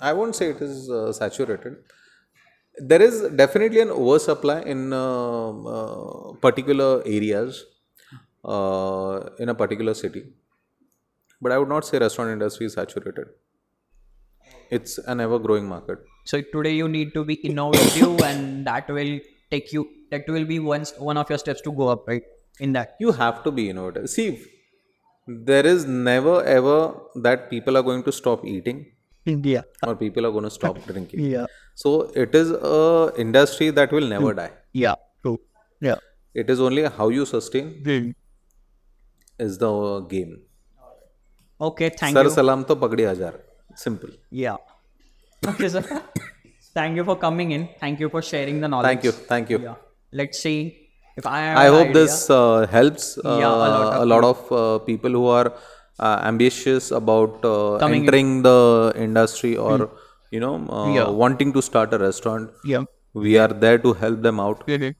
i won't say it is uh, saturated there is definitely an oversupply in uh, uh, particular areas uh, in a particular city but i would not say restaurant industry is saturated it's an ever growing market So today you need to be innovative, and that will take you that will be one one of your steps to go up right? In that. You have to be innovative. See there is never ever that people are going to stop eating yeah. or people are going to stop drinking. (laughs) Yeah. So it is a industry that will never hmm. die. Yeah true. Yeah. It is only how you sustain mm. is the game. Okay thank sir you. salam to pagdi hajar simple. Yeah. Okay sir. (laughs) Thank you for coming in. Thank you for sharing the knowledge. Thank you. Thank you. Yeah. Let's see if I. I hope idea. this uh, helps uh, Yeah, a lot of a lot of uh, people who are uh, ambitious about uh, Coming in. entering the industry or you know uh, Yeah. wanting to start a restaurant Yeah. we are there to help them out Really.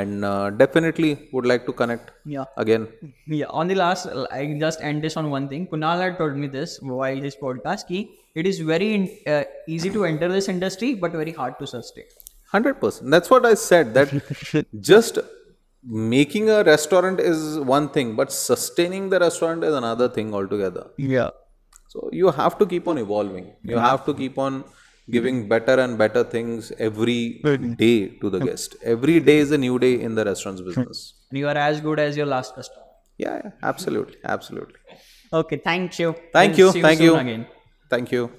and uh, definitely would like to connect Yeah. again Yeah, on the last, I just end this on one thing. Kunal had told me this while his podcast. Ki it is very in, uh, easy to enter this industry, but very hard to sustain. 100% that's what i said that (laughs) just making a restaurant is one thing but sustaining the restaurant is another thing altogether. Yeah. so you have to keep on evolving. You have to keep on giving better and better things every day to the guest. Every day is a new day in the restaurant's business. And (laughs) you are as good as your last customer. yeah, yeah. Absolutely. Absolutely. Okay, thank you. thank We'll you. see thank soon you again. thank you